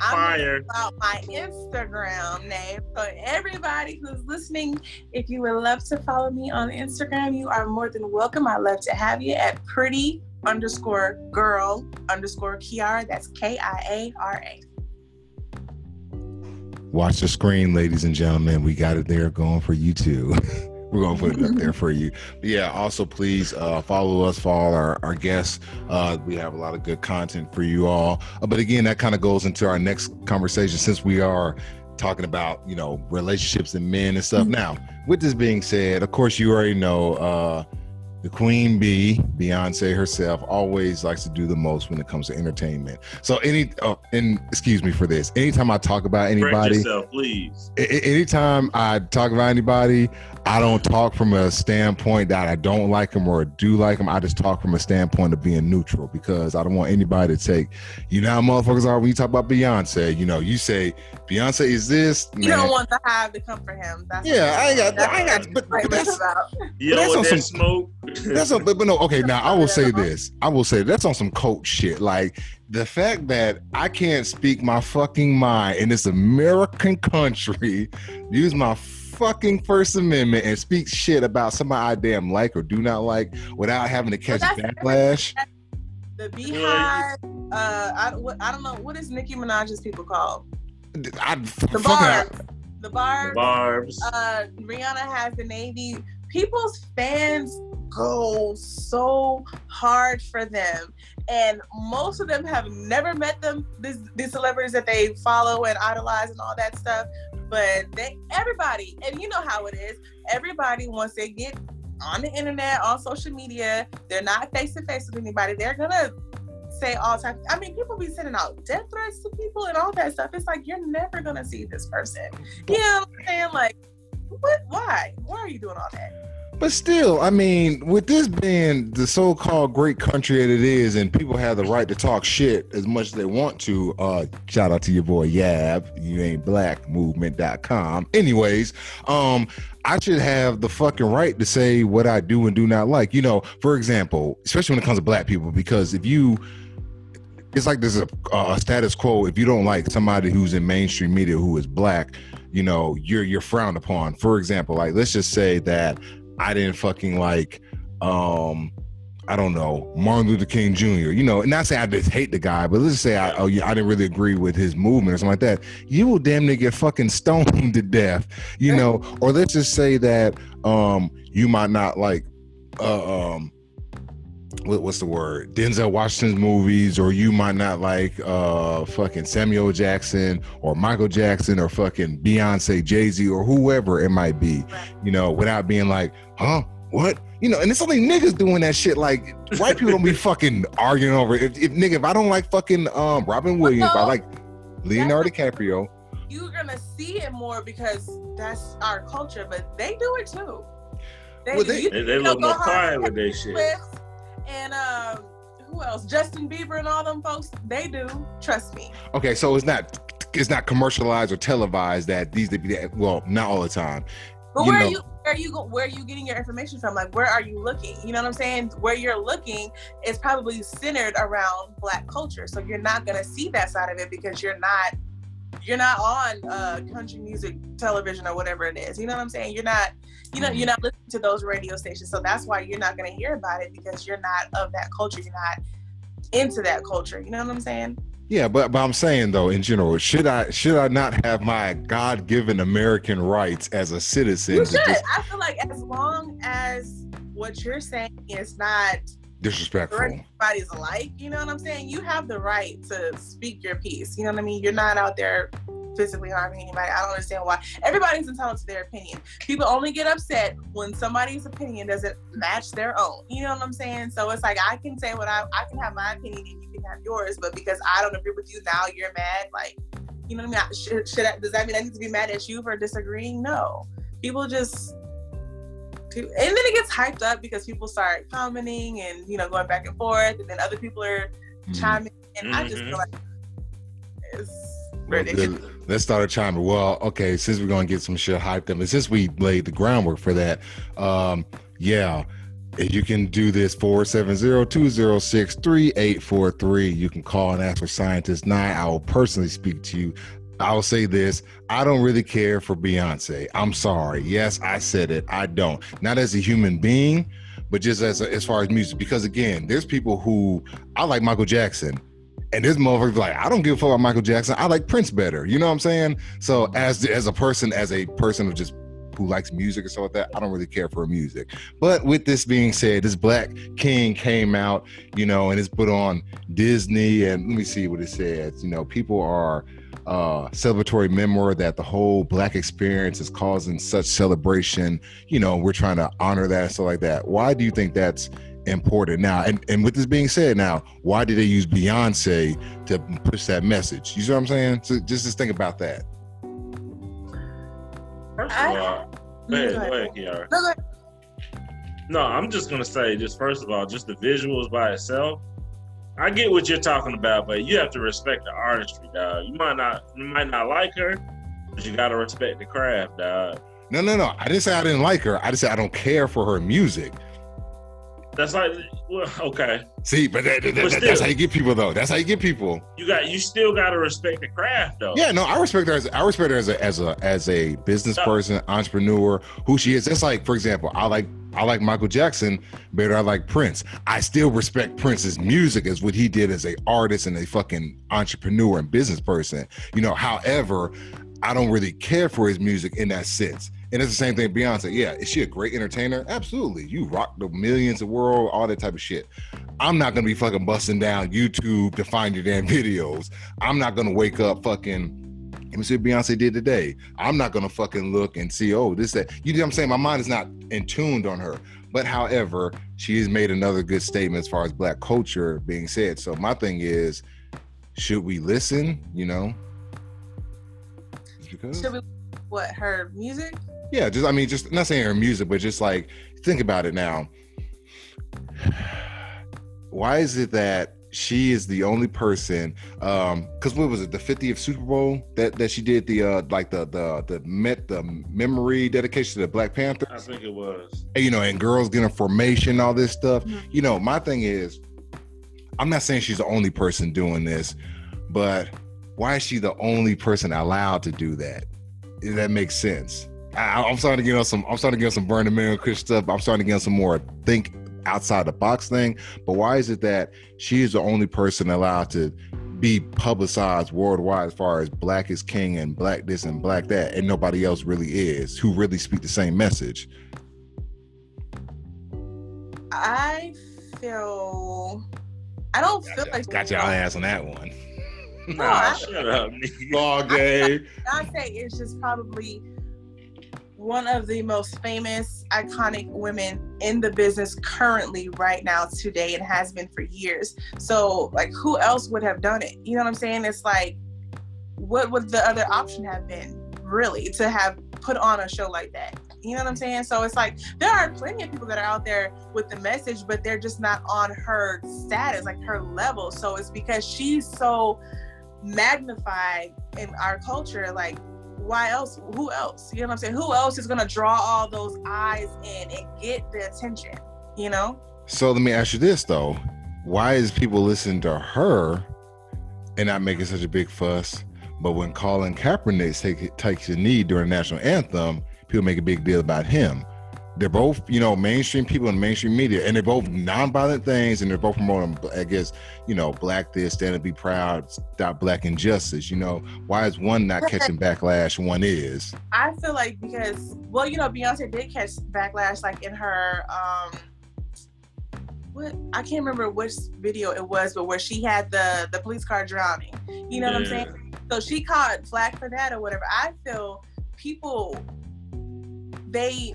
Speaker 3: Fire.
Speaker 2: I'm about my Instagram name. So everybody who's listening, if you would love to follow me on Instagram, you are more than welcome. I love to have you at pretty underscore girl underscore Kiara. That's K I A R A.
Speaker 1: Watch the screen, ladies and gentlemen. We got it there going for you too. We're gonna put it up there for you. But yeah, also please uh, follow us, follow our, our guests. Uh, we have a lot of good content for you all. Uh, but again, that kind of goes into our next conversation since we are talking about you know relationships and men and stuff. Mm-hmm. Now, with this being said, of course, you already know uh, the queen bee, Beyonce herself, always likes to do the most when it comes to entertainment. So any, oh, and excuse me for this. Anytime I talk about anybody,
Speaker 3: yourself, please.
Speaker 1: Anytime I talk about anybody, I don't talk from a standpoint that I don't like them or do like them. I just talk from a standpoint of being neutral because I don't want anybody to take, you know how motherfuckers are when you talk about Beyonce. You know, you say Beyonce is this.
Speaker 2: You don't want the hive to come for him.
Speaker 1: That's yeah, I ain't got, I ain't got, but, but that's,
Speaker 3: you that's on some smoke.
Speaker 1: that's on, but, but no, okay. Now I will say this. I will say that's on some coach shit. Like the fact that I can't speak my fucking mind in this American country, use my fucking First Amendment and speak shit about somebody I damn like or do not like without having to catch well, backlash.
Speaker 2: The BeyHive, uh, I, I don't know what is Nicki Minaj's people called.
Speaker 1: I,
Speaker 2: the barbs. The barbs.
Speaker 3: The barbs.
Speaker 2: Uh, Rihanna has the Navy. People's fans go so hard for them and most of them have never met them these, these celebrities that they follow and idolize and all that stuff but they everybody, and you know how it is. Everybody once they get on the internet, on social media, they're not face to face with anybody. They're gonna say all types. I mean, people be sending out death threats to people and all that stuff. It's like you're never gonna see this person. You know what I'm saying? Like, what? Why? Why are you doing all that?
Speaker 1: But still, I mean, with this being the so-called great country that it is, and people have the right to talk shit as much as they want to, uh, shout out to your boy Yab, you ain't black movement.com. Anyways, um, I should have the fucking right to say what I do and do not like. You know, for example, especially when it comes to black people, because if you it's like there's a, a status quo. If you don't like somebody who's in mainstream media who is black, you know, you're you're frowned upon. For example, like let's just say that I didn't fucking like um I don't know, Martin Luther King Jr. You know, and not say I just hate the guy, but let's just say I, oh yeah, I didn't really agree with his movement or something like that. You will damn near get fucking stoned to death, you know. Or let's just say that um you might not like uh, um what, what's the word denzel washington's movies or you might not like uh fucking samuel jackson or michael jackson or fucking beyonce jay-z or whoever it might be you know without being like huh what you know and it's only niggas doing that shit like white people don't be fucking arguing over it. if, if nigga if i don't like fucking um robin williams no, i like leonardo dicaprio
Speaker 2: you're gonna see it more because that's our culture but they do it too
Speaker 3: they, well, they, you, they, they look more quiet with their shit
Speaker 2: and um, who else? Justin Bieber and all them folks. They do. Trust me.
Speaker 1: Okay, so it's not it's not commercialized or televised that these that well not all the time.
Speaker 2: But you where know. are you where are you where are you getting your information from? Like where are you looking? You know what I'm saying? Where you're looking is probably centered around black culture. So you're not gonna see that side of it because you're not you're not on uh, country music television or whatever it is. You know what I'm saying? You're not, you know, you're not listening to those radio stations. So that's why you're not going to hear about it because you're not of that culture. You're not into that culture. You know what I'm saying?
Speaker 1: Yeah, but but I'm saying though, in general, should I should I not have my God given American rights as a citizen?
Speaker 2: You should. Just... I feel like as long as what you're saying is not
Speaker 1: disrespectful.
Speaker 2: Everybody's alike. You know what I'm saying? You have the right to speak your piece. You know what I mean? You're not out there physically harming anybody. I don't understand why. Everybody's entitled to their opinion. People only get upset when somebody's opinion doesn't match their own. You know what I'm saying? So it's like I can say what I I can have my opinion and you can have yours, but because I don't agree with you now, you're mad. Like, you know what I mean? Should, should I, does that mean I need to be mad at you for disagreeing? No. People just and then it gets hyped up because people start commenting and you know going back and forth, and then other people are mm-hmm. chiming. And mm-hmm. I just feel mm-hmm. like it's.
Speaker 1: Let's start a timer. Well, okay, since we're gonna get some shit hyped up, and since we laid the groundwork for that, um, yeah, you can do this 470-206-3843. You can call and ask for Scientist Nine. I will personally speak to you. I'll say this. I don't really care for Beyonce. I'm sorry. Yes, I said it. I don't. Not as a human being, but just as as far as music. Because again, there's people who I like Michael Jackson. And this motherfucker's like, I don't give a fuck about Michael Jackson. I like Prince better. You know what I'm saying? So as as a person, as a person of just who likes music or stuff like that, I don't really care for music. But with this being said, this Black King came out, you know, and it's put on Disney. And let me see what it says. You know, people are uh celebratory memoir that the whole black experience is causing such celebration you know we're trying to honor that and stuff like that why do you think that's important now and and with this being said now why did they use beyonce to push that message you see what i'm saying so just just think about that
Speaker 3: First of all, go ahead, go ahead, Kiara.
Speaker 2: No, no,
Speaker 3: No, I'm just gonna say, just first of all, just the visuals by itself. I get what you're talking about, but you have to respect the artistry, dog. You might not, you might not like her, but you gotta respect the craft, dog.
Speaker 1: no no no i didn't say i didn't like her i just said i don't care for her music
Speaker 3: That's like, well, okay,
Speaker 1: see but, that, that-
Speaker 3: But
Speaker 1: that- that's how you get people though that's how you get people
Speaker 3: you got, you still gotta respect the craft, though.
Speaker 1: Yeah, no, I respect her as I respect her as a as a as a business person, entrepreneur, who she is. Just like, for example, I like I like Michael Jackson better. I like Prince. I still respect Prince's music as what he did as a artist and a fucking entrepreneur and business person. You know, however, I don't really care for his music in that sense. And it's the same thing, Beyonce. Yeah, is she a great entertainer? Absolutely. You rock the millions of world, all that type of shit. I'm not gonna be fucking busting down YouTube to find your damn videos. I'm not gonna wake up fucking. Let me see what Beyonce did today. I'm not gonna fucking look and see, oh, this, that. You know what I'm saying? My mind is not in tuned on her. But however, she has made another good statement as far as black culture being said. So my thing is, should we listen? You know? Because?
Speaker 2: should we what her music?
Speaker 1: Yeah, just I mean, just not saying her music, but just like think about it now. Why is it that she is the only person? Um, because what was it, the 50th Super Bowl that that she did the uh like the the the met the memory dedication to the Black Panther,
Speaker 3: I think it was.
Speaker 1: you know, and girls getting formation, all this stuff.
Speaker 2: Mhm.
Speaker 1: You know, my thing is, I'm not saying she's the only person doing this, but why is she the only person allowed to do that? If that makes sense. I, I'm starting to get on some. I'm starting to get on some Burning Man Chris stuff. I'm starting to get on some more think outside the box thing. But why is it that she is the only person allowed to be publicized worldwide as far as black is king and black this and black that, and nobody else really is who really speak the same message?
Speaker 2: I feel. I don't feel like
Speaker 1: got your ass on that one.
Speaker 3: Nah,
Speaker 2: I-
Speaker 3: shut up.
Speaker 1: Ball game.
Speaker 2: Beyonce is just probably one of the most famous, iconic women in the business currently, right now, today, and has been for years. So, like, who else would have done it? You know what I'm saying? It's like, what would the other option have been, really, to have put on a show like that? You know what I'm saying? So it's like there are plenty of people that are out there with the message, but they're just not on her status, like her level. So it's because she's so magnified in our culture, like why else? Who else? You know what I'm saying? Who else is gonna draw all those eyes in and get the attention? You know?
Speaker 1: So let me ask you this though: Why is people listening to her and not making such a big fuss? But when Colin Kaepernick take, takes a knee during the national anthem, people make a big deal about him. They're both, you know, mainstream people in mainstream media, and they're both nonviolent things, and they're both promoting, I guess, you know, black this, stand and be proud, stop black injustice. You know, why is one not catching backlash? One is.
Speaker 2: I feel like because well, you know, Beyonce did catch backlash like in her um what I can't remember which video it was, but where she had the the police car drowning. You know what I'm saying? So she caught flack for that or whatever. I feel people they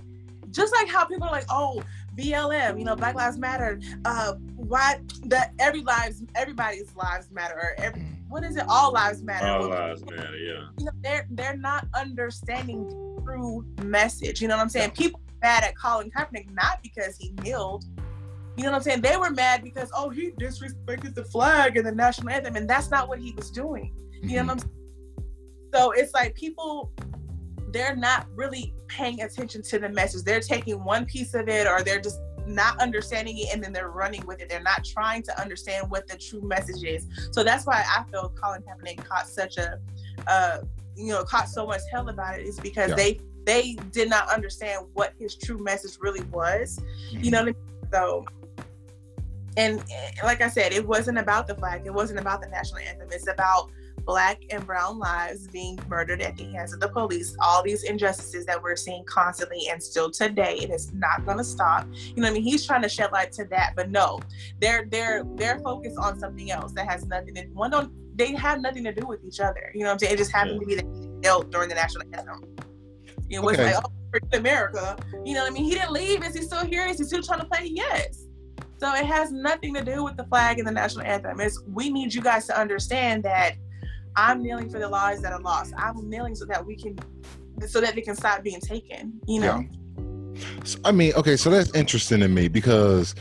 Speaker 2: just like how people are like, oh, BLM, you know, Black Lives Matter, uh why that every lives everybody's lives matter or every what is it? All lives matter.
Speaker 3: All
Speaker 2: Well,
Speaker 3: lives matter, yeah.
Speaker 2: you know, they're they're not understanding the true message. You know what I'm saying? People are mad at Colin Kaepernick not because he kneeled. You know what I'm saying? They were mad because oh he disrespected the flag and the national anthem, and that's not what he was doing. You know what I'm saying? So it's like people they're not really paying attention to the message. They're taking one piece of it or they're just not understanding it and then they're running with it. They're not trying to understand what the true message is. So that's why I feel Colin Kaepernick caught such a, uh, you know, caught so much hell about it is because yeah. they they did not understand what his true message really was. Mm-hmm. You know, I mean? so. And like I said, it wasn't about the flag. It wasn't about the national anthem. It's about black and brown lives being murdered at the hands of the police. All these injustices that we're seeing constantly and still today, it is not going to stop. You know, what I mean, he's trying to shed light to that, but no, they're they're they're focused on something else that has nothing to one don't they have nothing to do with each other. You know what I'm saying? It just happened yeah. to be that he dealt during the national anthem. You know, okay. like, oh, America. You know what I mean? He didn't leave. Is he still here? Is he still trying to play? Yes. So it has nothing to do with the flag and the national anthem. It's we need you guys to understand that I'm kneeling for the lives that are lost. I'm kneeling so that we can, so that they can stop being taken. You know.
Speaker 1: Yeah. So, I mean, okay, so that's interesting to me because,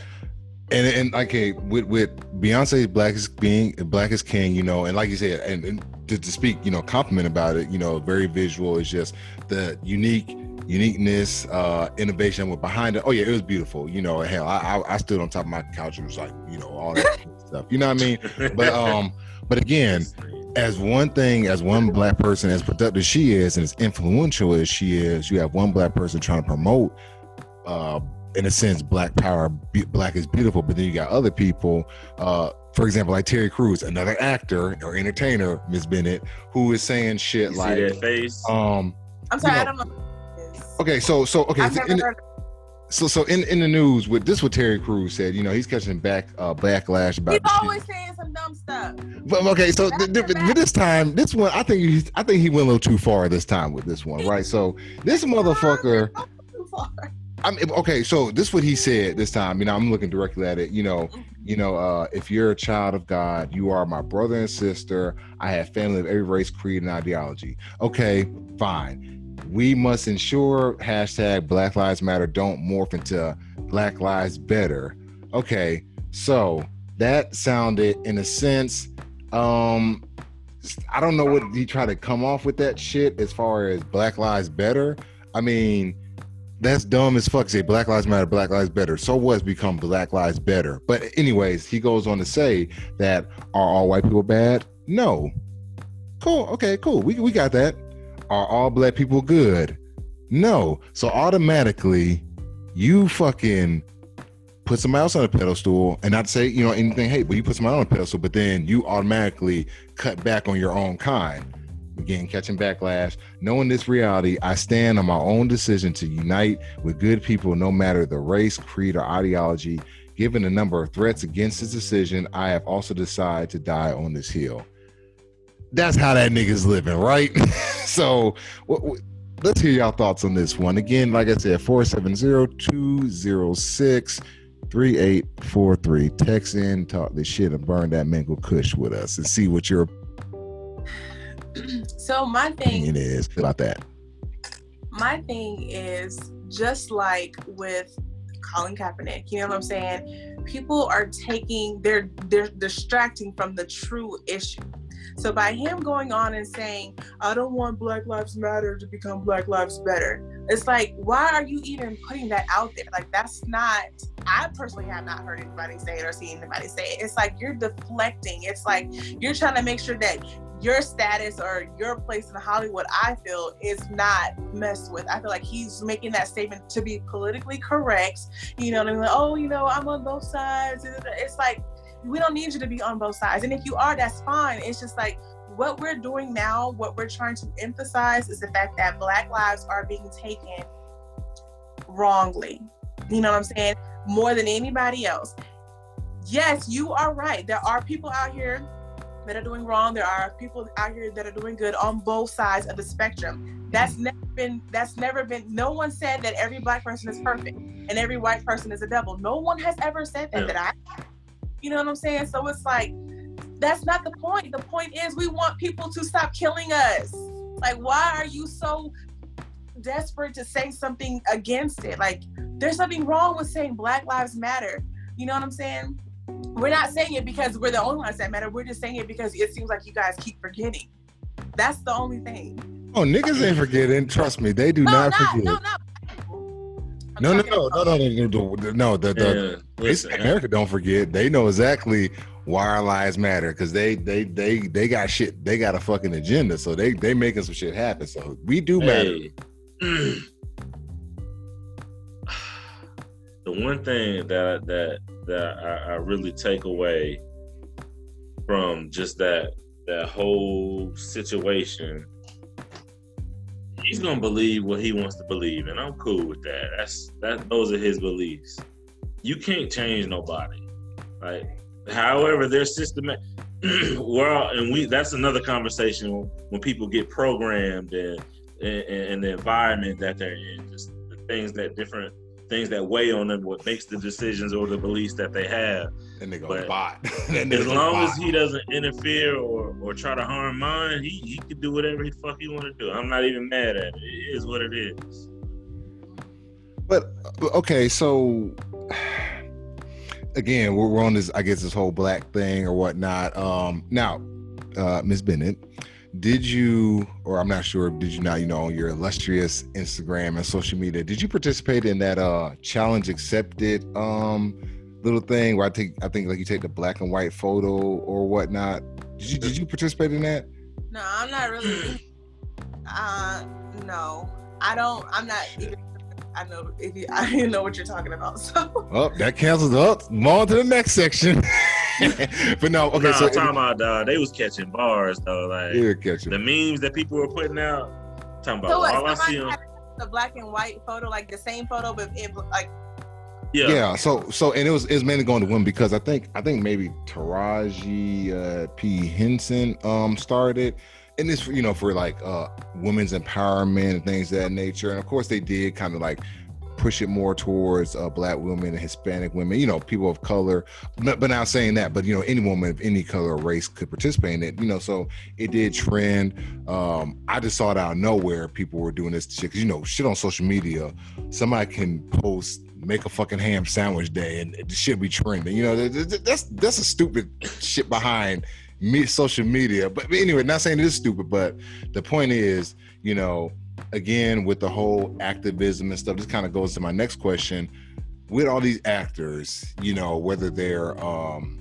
Speaker 1: and and okay, with with Beyonce Black is being Black is King, you know, and like you said, and, and to, to speak, you know, compliment about it, you know, very visual. It's just the unique uniqueness, uh, innovation with behind it. Oh yeah, it was beautiful. You know, hell, I, I, I stood on top of my couch and was like, you know, all that stuff. You know what I mean? But um, but again, as one thing, as one black person, as productive she is, and as influential as she is, you have one black person trying to promote, uh, in a sense, black power, black is beautiful. But then you got other people, uh, for example, like Terry Crews, another actor or entertainer, Miss Bennett, who is saying shit
Speaker 3: you
Speaker 1: like,
Speaker 3: face?
Speaker 1: um,
Speaker 2: I'm sorry, you know, I don't know.
Speaker 1: Okay, so so okay, so in, so so in, in the news with this what Terry Crews said, you know, he's catching back uh backlash about
Speaker 2: He's always saying some dumb stuff.
Speaker 1: But okay, so th- th- th- this time, this one I think he I think he went a little too far this time with this one, right? So this motherfucker I mean, okay, so this is what he said this time. You know, I'm looking directly at it. You know, mm-hmm. you know, uh, if you're a child of God, you are my brother and sister. I have family of every race, creed, and ideology. Okay, fine we must ensure hashtag Black Lives Matter don't morph into Black Lives Better. Okay, so that sounded in a sense, um, I don't know what he tried to come off with that shit as far as Black Lives Better. I mean, that's dumb as fuck. Say Black Lives Matter, Black Lives Better. So what's become Black Lives Better? But anyways, he goes on to say that are all white people bad? No. Cool. Okay. Cool. We we got that are all black people good? No. So automatically, you fucking put somebody else on a pedestal, and not say you know anything hate, but you put somebody on a pedestal, but then you automatically cut back on your own kind. Again, catching backlash. Knowing this reality, I stand on my own decision to unite with good people, no matter the race, creed, or ideology. Given the number of threats against this decision, I have also decided to die on this hill that's how that nigga's living, right? so what, what, let's hear y'all thoughts on this one. Again, like I said, 470-206-3843. Text in, talk this shit, and burn that mango kush with us and see what your
Speaker 2: so my thing
Speaker 1: is about that.
Speaker 2: My thing is just like with Colin Kaepernick, you know what I'm saying? People are taking they're they're distracting from the true issue. So by him going on and saying, I don't want Black Lives Matter to become Black Lives Better, it's like, why are you even putting that out there? Like, that's not, I personally have not heard anybody say it or seen anybody say it. It's like you're deflecting. It's like you're trying to make sure that your status or your place in Hollywood, I feel, is not messed with. I feel like he's making that statement to be politically correct. You know what I mean? Like, oh, you know, I'm on both sides. It's like, we don't need you to be on both sides. And if you are, that's fine. It's just like what we're doing now, what we're trying to emphasize is the fact that Black lives are being taken wrongly. You know what I'm saying? More than anybody else. Yes, you are right. There are people out here that are doing wrong. There are people out here that are doing good on both sides of the spectrum. That's never been that's never been no one said that every black person is perfect and every white person is a devil. No one has ever said that yeah. that I you know what I'm saying? So it's like, that's not the point. The point is we want people to stop killing us. Like, why are you so desperate to say something against it? Like, there's nothing wrong with saying Black Lives Matter. You know what I'm saying? We're not saying it because we're the only ones that matter. We're just saying it because it seems like you guys keep forgetting That's the only thing.
Speaker 1: Oh, niggas ain't forgetting. Trust me, they do
Speaker 2: no,
Speaker 1: not,
Speaker 2: not,
Speaker 1: forget.
Speaker 2: no,
Speaker 1: No,
Speaker 2: not. I'm
Speaker 1: no, no, no, no, no, no, no, no. The, the,
Speaker 3: Yeah, listen,
Speaker 1: America don't forget. They know exactly why our lives matter because they they they they got shit. They got a fucking agenda, so they they making some shit happen. So we do matter.
Speaker 3: Hey. the one thing that that that I, I really take away from just that that whole situation, he's gonna believe what he wants to believe, and I'm cool with that. That's that. Those are his beliefs. You can't change nobody. Like, however, their system. well, and we that's another conversation when people get programmed and and, and the environment that they're in, just the things that different things that weigh on them, what makes the decisions or the beliefs that they have.
Speaker 1: And they go bot.
Speaker 3: As long as he doesn't interfere or, or try to harm mine, he, he can do whatever the fuck he want to do. I'm not even mad at it. It is what it is.
Speaker 1: But okay, so again, we're, we're on this, I guess, this whole black thing or whatnot. Um, now, uh, Miss Bennett, did you, or I'm not sure, did you not, you know, on your illustrious Instagram and social media, did you participate in that uh challenge accepted um little thing where I think I think like you take the black and white photo or whatnot? Did you did you participate in that?
Speaker 2: No, I'm not really. Uh, no, I don't. I'm not even. I know if you. I didn't know what you're talking about. So
Speaker 1: Oh, that cancels up. Move on to the next section. but no, okay,
Speaker 3: nah,
Speaker 1: so
Speaker 3: I'm talking about uh, they was catching bars though. Like
Speaker 1: yeah, catch
Speaker 3: the memes that people were putting out. Talking about
Speaker 2: So what?
Speaker 3: all I see
Speaker 2: Somebody
Speaker 3: on
Speaker 2: had the black and white photo, like the same photo, but it like
Speaker 3: yeah.
Speaker 1: Yeah. so so and it was it was mainly going to women because I think I think maybe Taraji uh, P Henson um started and this you know for like uh women's empowerment and things that nature and of course they did kind of like push it more towards uh, black women and Hispanic women, you know, people of color. But, but not saying that, but you know, any woman of any color or race could participate in it. You know, so it did trend. Um, I just saw it out of nowhere. People were doing this shit because you know, shit on social media. Somebody can post make a fucking ham sandwich day and it should be trending. You know, th- th- that's that's a stupid shit behind me social media. But anyway, not saying it is stupid, but the point is, you know, again with the whole activism and stuff, this kind of goes to my next question. With all these actors, you know, whether they're um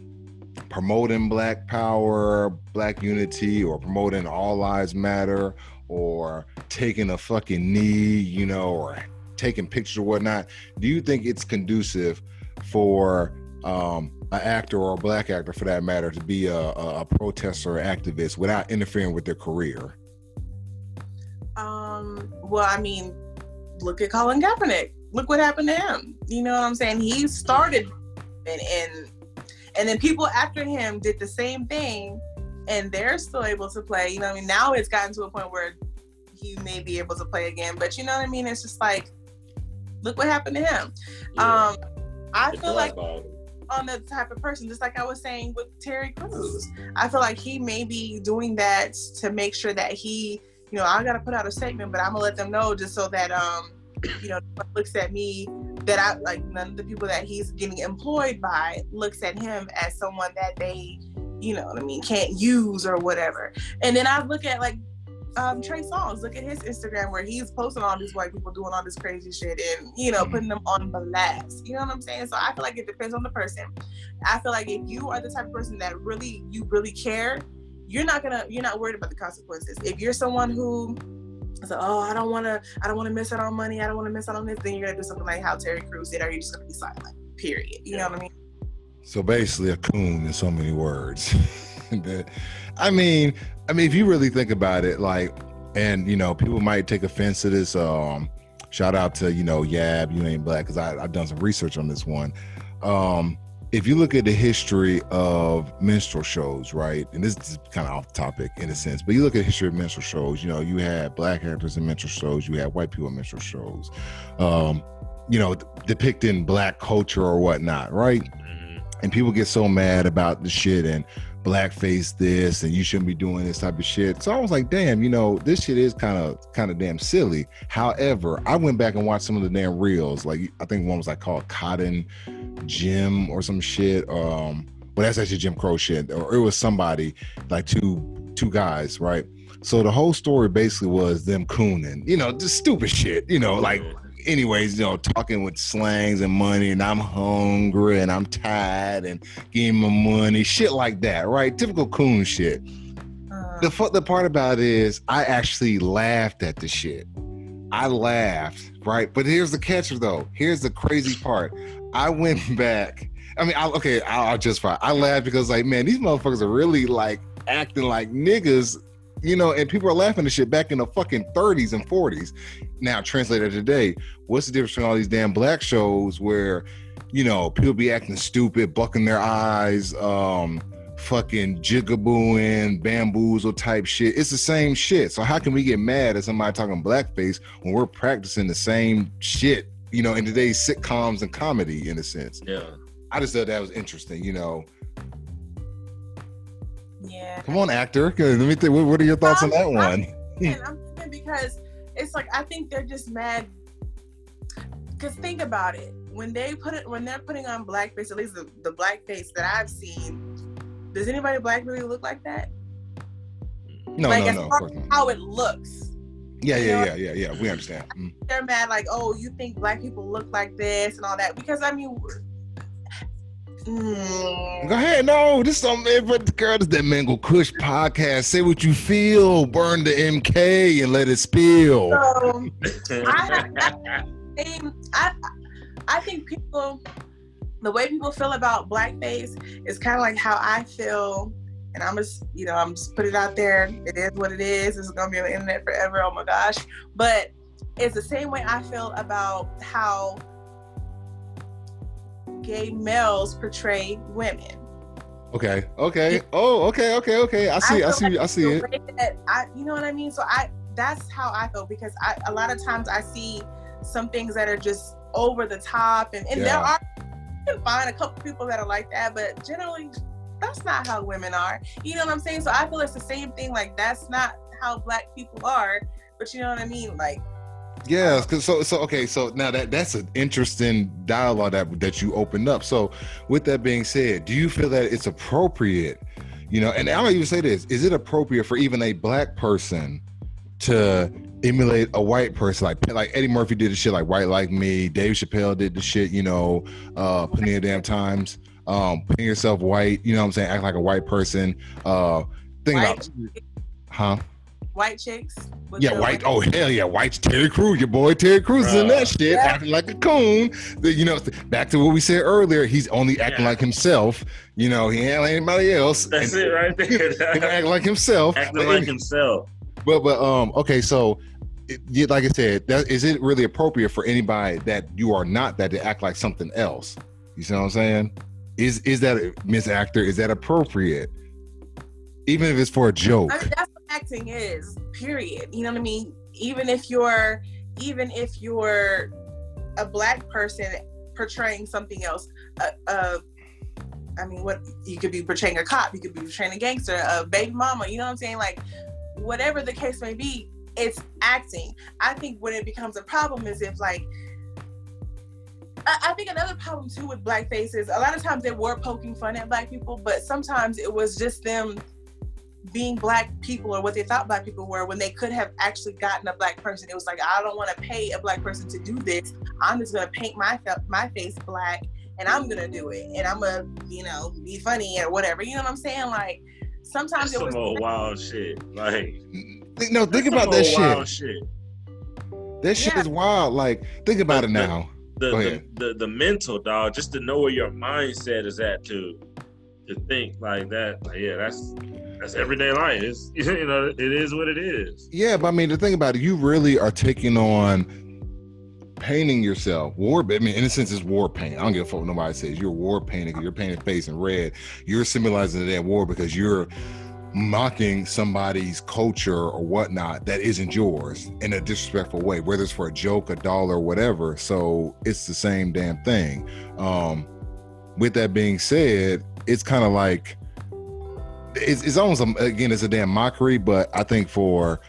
Speaker 1: promoting black power, black unity, or promoting all lives matter, or taking a fucking knee, you know, or taking pictures or whatnot, do you think it's conducive for um an actor or a black actor for that matter to be a, a, a protester or activist without interfering with their career?
Speaker 2: Um, well, I mean, look at Colin Kaepernick. Look what happened to him. You know what I'm saying? He started and and and then people after him did the same thing and they're still able to play. You know what I mean? Now it's gotten to a point where he may be able to play again. But you know what I mean? It's just like look what happened to him.
Speaker 3: Yeah.
Speaker 2: Um I
Speaker 3: They
Speaker 2: feel like
Speaker 3: blackballed him.
Speaker 2: On the type of person, just like I was saying with Terry Crews. I feel like he may be doing that to make sure that he, you know, I gotta put out a statement, but I'm gonna let them know just so that um, you know, looks at me that I like none of the people that he's getting employed by looks at him as someone that they, you know what I mean, can't use or whatever. And then I look at like um, Trey Songz. Look at his Instagram where he's posting all these white people doing all this crazy shit and you know putting them on blast. You know what I'm saying? So I feel like it depends on the person. I feel like if you are the type of person that really you really care, you're not gonna you're not worried about the consequences. If you're someone who like, oh, I don't want to I don't want to miss out on money. I don't want to miss out on this. Then you're gonna do something like how Terry Crews did, or you're just gonna be silent. Period. You know what I mean?
Speaker 1: So basically, a coon in so many words. That- I mean, I mean, if you really think about it, like, and you know, people might take offense to this. Um, shout out to you know, Yab, you ain't black, because I've done some research on this one. Um, if you look at the history of minstrel shows, right, and this is kind of off topic in a sense, but you look at the history of minstrel shows. You know, you had black actors in minstrel shows, you had white people in minstrel shows. Um, you know, depicting black culture or whatnot, right?
Speaker 3: Mhm.
Speaker 1: and people get so mad about the shit and blackface this and you shouldn't be doing this type of shit. So I was like, damn, you know, this shit is kind of kind of damn silly. However, I went back and watched some of the damn reels. Like I think one was like called Cotton Jim or some shit. Um, well, that's actually Jim Crow shit. Or it was somebody like two two guys, right? So the whole story basically was them cooning, you know, just stupid shit, you know, like anyways, you know, talking with slangs and money, and I'm hungry and I'm tired and give me my money, shit like that, right? Typical coon shit.
Speaker 2: Uh,
Speaker 1: The fu- the part about it is, I actually laughed at the shit. I laughed, right? But here's the catcher, though. Here's the crazy part. I went back. I mean, I, okay, I'll, I'll just fine. I laughed because, like, man, these motherfuckers are really like acting like niggas, you know, and people are laughing at shit back in the fucking 30s and 40s. Now, translated today, what's the difference between all these damn black shows where, you know, people be acting stupid, bucking their eyes, um, fucking jigabooing, bamboozle type shit. It's the same shit. So how can we get mad at somebody talking blackface when we're practicing the same shit, you know, in today's sitcoms and comedy in a sense?
Speaker 3: Yeah.
Speaker 1: I just thought that was interesting, you know. Come on, actor. Let me think. What what are your thoughts on that
Speaker 2: I'm-
Speaker 1: one?
Speaker 2: And I'm thinking because it's like I think they're just mad. Cause think about it, when they put it, when they're putting on blackface, at least the, the blackface that I've seen, does anybody black really look like that?
Speaker 1: No,
Speaker 2: like
Speaker 1: no,
Speaker 2: as
Speaker 1: no.
Speaker 2: Far. How it looks,
Speaker 1: Yeah, yeah, yeah, yeah, yeah. We understand. Mm.
Speaker 2: they're mad. Like, oh, you think black people look like this and all that? Because I mean, mm,
Speaker 1: Go ahead. No, this is something. But the girl, this is that Mango Kush podcast. Say what you feel. Burn the MK and let it spill.
Speaker 2: so I same. I I think people, the way people feel about blackface is kind of like how I feel, and I'm just, you know, I'm just put it out there. It is what it is. It's gonna be on the internet forever. Oh my gosh! But it's the same way I feel about how gay males portray women.
Speaker 1: Okay. Okay. Oh, okay. Okay. Okay. I see. I,
Speaker 2: feel
Speaker 1: see.
Speaker 2: like
Speaker 1: I see it.
Speaker 2: that I, you know what I mean. So I, that's how I feel because I, a lot of times I see some things that are just over the top, and, and there are you can find a couple people that are like that, but generally that's not how women are. You know what I'm saying? So I feel it's the same thing. Like that's not how black people are. But you know what I mean? Like
Speaker 1: Yeah, cause so so okay, so now that that's an interesting dialogue that that you opened up. So with that being said, do you feel that it's appropriate, you know, and I'll even say this, is it appropriate for even a black person to emulate a white person like like Eddie Murphy did the shit like White Like Me, Dave Chappelle did the shit, you know, uh plenty of damn times. Um putting yourself white, you know what I'm saying, act like a white person. Uh think
Speaker 2: White
Speaker 1: about huh?
Speaker 2: White chicks. with
Speaker 1: Yeah,
Speaker 2: the-
Speaker 1: white. Oh hell yeah, white Terry Crews. Your boy Terry Crews is in that shit,
Speaker 2: Yeah.
Speaker 1: acting like a coon. The- you know, back to what we said earlier. He's only acting
Speaker 3: Yeah.
Speaker 1: like himself. You know, he ain't like anybody else.
Speaker 3: That's
Speaker 1: And-
Speaker 3: it right
Speaker 1: he
Speaker 3: there.
Speaker 1: act like himself.
Speaker 3: Acting
Speaker 1: But,
Speaker 3: like himself.
Speaker 1: but but um okay, so it, yeah, like I said, that, is it really appropriate for anybody that you are not that to act like something else? You see what I'm saying? Is is that Miss Actor? Is that appropriate? Even if it's for a joke.
Speaker 2: I mean, that's what acting is. Period. You know what I mean? Even if you're, even if you're a black person portraying something else, uh, uh, I mean, what you could be portraying a cop, you could be portraying a gangster, a baby mama. You know what I'm saying? Like, whatever the case may be, it's acting. I think when it becomes a problem is if like. I I think another problem too with blackface is a lot of times they were poking fun at black people, but sometimes it was just them being black people or what they thought black people were when they could have actually gotten a black person. It was like, I don't want to pay a black person to do this. I'm just gonna paint my my face black and I'm gonna do it and I'm gonna, you know, be funny or whatever. You know what I'm saying? Like sometimes
Speaker 3: That's
Speaker 2: it
Speaker 3: some
Speaker 2: was
Speaker 3: old wild shit. Like
Speaker 1: Think- No, think about that shit.
Speaker 3: Wild shit.
Speaker 1: That shit
Speaker 2: Yeah.
Speaker 1: is wild. Like, think about it
Speaker 3: The- the-
Speaker 1: now.
Speaker 3: The,
Speaker 1: Go
Speaker 3: the, the the mental dog, just to know where your mindset is at to to think like that. Like, yeah, that's that's everyday life. It's you know, it is what it is.
Speaker 1: Yeah, but I mean, the thing about it, you really are taking on painting yourself. War, I mean, in a sense, it's war paint. I don't give a fuck what nobody says. You're war painting. You're painting face in red. You're symbolizing that war because you're mocking somebody's culture or whatnot that isn't yours in a disrespectful way, whether it's for a joke, a dollar, whatever. So it's the same damn thing. Um, with that being said, it's kind of like it's, it's almost a, again it's a damn mockery but i think for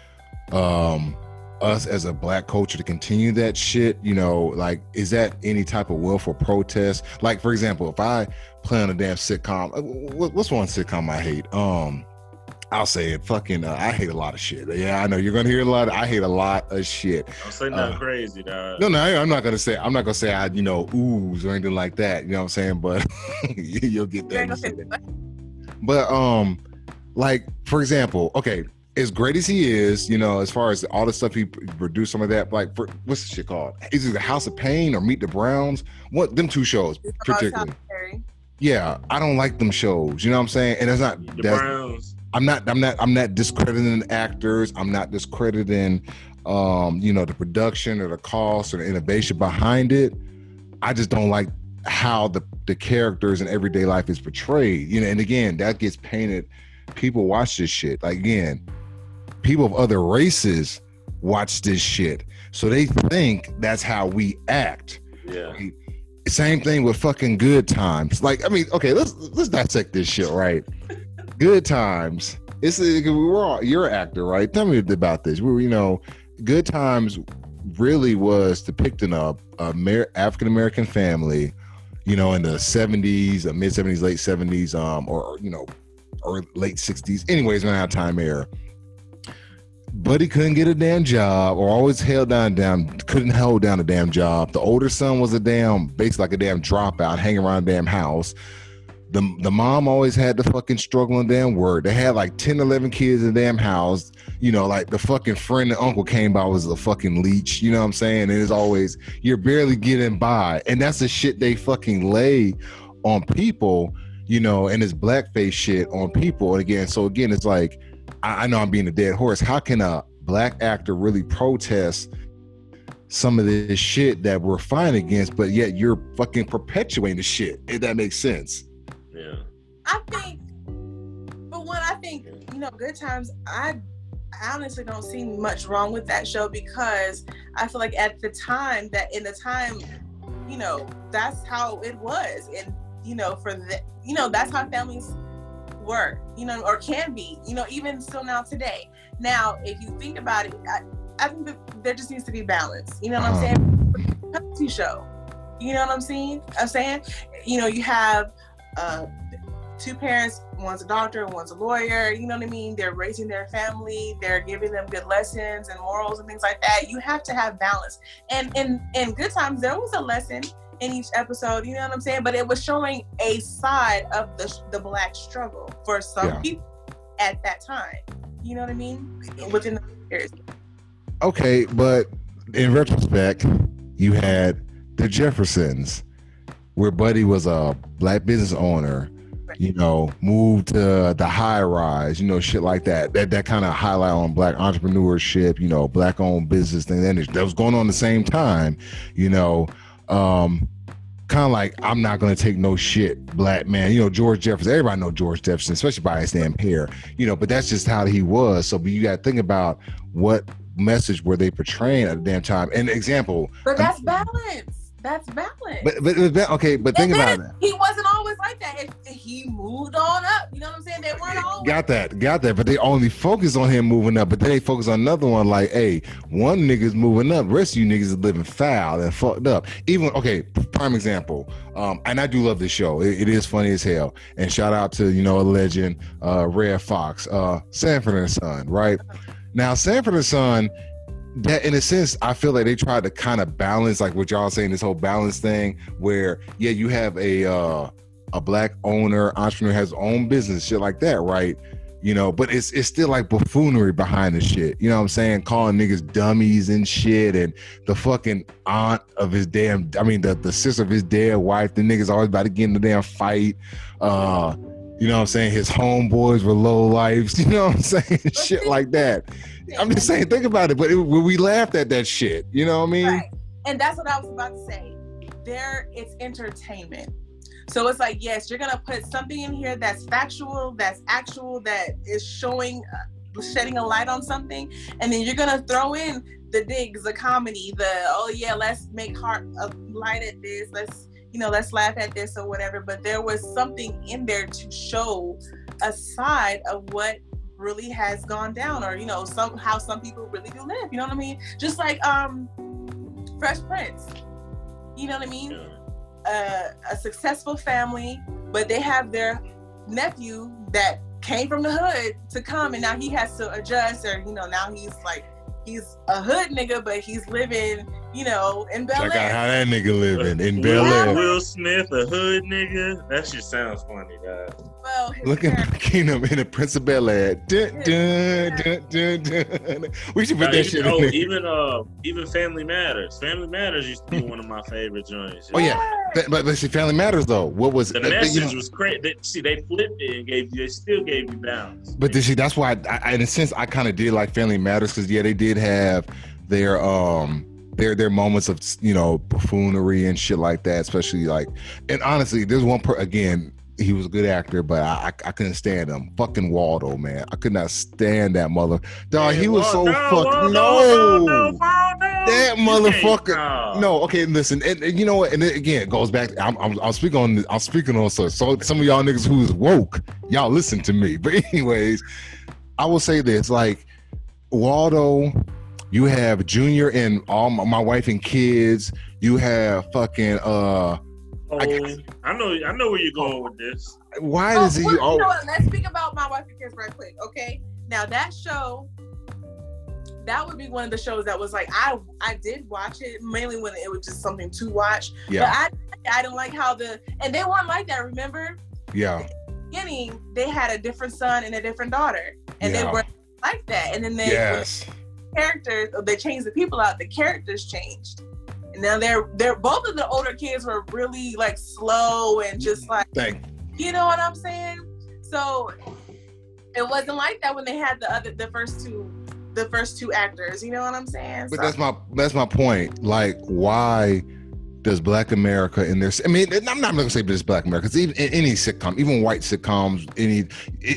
Speaker 1: um us as a black culture to continue that shit you know like is that any type of willful protest? Like for example if i play on a damn sitcom uh, what's one sitcom i hate? Um I'll say it. Fucking, uh, I hate a lot of shit. Yeah, I know you're gonna hear a lot. Of, I hate a lot of shit.
Speaker 3: Don't say nothing uh, crazy, dog.
Speaker 1: No, no, I, am not gonna say. I'm not gonna say I, you know, ooze or anything like that. You know what I'm saying? But you'll get that. But um, like for example, okay, as great as he is, you know, as far as all the stuff he produced, some of that, like for, what's the shit called? Is it the House of Payne or Meet the Browns? What them two shows particularly? Yeah, I don't like them shows. You know what I'm saying? And it's not
Speaker 3: the Browns.
Speaker 1: I'm not. I'm not. I'm not discrediting actors. I'm not discrediting, um, you know, the production or the cost or the innovation behind it. I just don't like how the the characters in everyday life is portrayed. You know, and again, that gets painted. People watch this shit. Like again, people of other races watch this shit, so they think that's how we act.
Speaker 3: Yeah.
Speaker 1: Same thing with fucking good times. Like, I mean, okay, let's let's dissect this shit, right? Good times. It's we were all, you're an actor, right? Tell me about this. We were, you know, good times really was depicting a, a African American family, you know, in the 70s, mid 70s, late 70s, um, or you know, or late 60s. Anyways, around that time era Buddy couldn't get a damn job or always held down down couldn't hold down a damn job. The older son was a damn basically like a damn dropout, hanging around a damn house. The the mom always had the fucking struggling damn word. They had like 10, 11 kids in the damn house. You know, like the fucking friend and uncle came by was a fucking leech. You know what I'm saying? And it's always you're barely getting by. And that's the shit they fucking lay on people, you know, and it's blackface shit on people. And again, so again, it's like I, I know I'm being a dead horse. How can a black actor really protest some of this shit that we're fighting against, but yet you're fucking perpetuating the shit? If that makes sense.
Speaker 3: Yeah.
Speaker 2: I think, but when I think, you know, Good Times, I I honestly don't see much wrong with that show because I feel like at the time that in the time, you know, that's how it was. And, you know, for the, you know, that's how families were, you know, or can be, you know, even still now today. Now, if you think about it, I, I think that there just needs to be balance. You know what I'm uh-huh. show. You know what I'm saying? I'm saying, you know, you have uh, two parents, one's a doctor, one's a lawyer. You know what I mean? They're raising their family. They're giving them good lessons and morals and things like that. You have to have balance. And in in good times, there was a lesson in each episode. You know what I'm saying? But it was showing a side of the the black struggle for some yeah. people at that time. You know what I mean? Within the years.
Speaker 1: Okay, but in retrospect, you had the Jeffersons, where Buddy was a black business owner. You know, moved to the high rise, you know, shit like that. That that kind of highlight on black entrepreneurship, you know, black owned business thing. That was going on the same time, you know um, kind of like I'm not gonna take no shit, black man. You know George Jefferson. Everybody know George Jefferson, especially by his damn hair. You know, but that's just how he was. So, but you got to think about what message were they portraying at the damn time. And example.
Speaker 2: But that's balance that's valid.
Speaker 1: But but, okay, but think about it.
Speaker 2: He wasn't always like that. he moved on up. You know what I'm saying? They weren't always.
Speaker 1: Got that, got that. But they only focus on him moving up. But then they focus on another one. Like, hey, one nigga's moving up. Rest of you niggas is living foul and fucked up. Even okay, prime example. Um, and I do love this show. It, it is funny as hell. And shout out to you know a legend, uh, Redd Foxx, uh, Sanford and Son. Right now, Sanford and Son that in a sense i feel like they tried to kind of balance like what y'all saying this whole balance thing where yeah you have a uh a black owner entrepreneur has own business shit like that right? You know but it's it's still like buffoonery behind the shit. You know what i'm saying? Calling niggas dummies and shit and the fucking aunt of his damn i mean the, the sister of his dead wife the niggas always about to get in the damn fight. Uh you know what i'm saying? His homeboys were low lives you know what i'm saying? Shit like that I'm just saying, think about it. But it, we laughed at that shit. You know what I mean? Right.
Speaker 2: And that's what I was about to say. There, it's entertainment. So it's like, yes, you're gonna put something in here that's factual, that's actual, that is showing, uh, shedding a light on something, and then you're gonna throw in the digs, the comedy, the oh yeah, let's make heart a light at this, let's you know, let's laugh at this or whatever. But there was something in there to show a side of what really has gone down or you know some how some people really do live you know what i mean? Just like um fresh prince you know what i mean? Uh, a successful family but they have their nephew that came from the hood to come and now he has to adjust or you know now he's like he's a hood nigga but he's living you know in Bel Air.
Speaker 1: Check out how that nigga living in
Speaker 3: Will,
Speaker 1: Bel Air.
Speaker 3: Will Smith, a hood nigga. That shit sounds funny, guys.
Speaker 2: Well, his
Speaker 1: Look at
Speaker 2: parents-
Speaker 1: Kingdom in the Prince of Bel Air. Dun, dun, dun, dun, dun. We should put
Speaker 3: Uh,
Speaker 1: that
Speaker 3: even,
Speaker 1: shit
Speaker 3: oh,
Speaker 1: in there.
Speaker 3: even uh, even Family Matters. Family Matters used to be one of my favorite joints.
Speaker 1: Oh, yeah. But, but let's see, Family Matters though. What was
Speaker 3: The
Speaker 1: uh, you
Speaker 3: message
Speaker 1: know,
Speaker 3: was great. They, see, they flipped it and gave you. They still gave you balance.
Speaker 1: But then, see, that's why, I, I, in a sense, I kind of did like Family Matters because yeah, they did have their um their are moments of you know buffoonery and shit like that, especially like. And honestly, there's one per again. He was a good actor, but I, I I couldn't stand him. Fucking Waldo, man, I could not stand that mother. Dog, he was so fucking no. That motherfucker- No, okay, listen, and, and you know what? And then, again, it goes back. I'm, I'm, I'm speaking on. I'm speaking on. So, so some of y'all niggas who's woke, y'all listen to me. But anyways, I will say this: like Waldo, you have Junior and all my, my wife and kids. You have fucking. uh
Speaker 3: Oh, I know. I know where you're going with this.
Speaker 1: Why
Speaker 2: Oh,
Speaker 1: does he?
Speaker 2: well, you
Speaker 1: Oh,
Speaker 2: know what? Let's speak about my wife and kids right quick, okay? Now that show, that would be one of the shows that was like I I did watch it mainly when it was just something to watch.
Speaker 1: yeah,
Speaker 2: But I I didn't like how the and they weren't like that. Remember,
Speaker 1: yeah,
Speaker 2: beginning they had a different son and a different daughter, and
Speaker 1: Yeah.
Speaker 2: they were like that. And then they
Speaker 1: yes,
Speaker 2: the characters they changed the people out. The characters changed. And now they're they're both of the older kids were really like slow and just mm-hmm. like
Speaker 1: thank.
Speaker 2: you know what I'm saying? So it wasn't like that when they had the other the first two the first two actors. You know what I'm saying?
Speaker 1: But
Speaker 2: So-
Speaker 1: that's my that's my point. Like, why does Black America in their? I mean, I'm not gonna say just Black America. It's even in any sitcom, even white sitcoms, any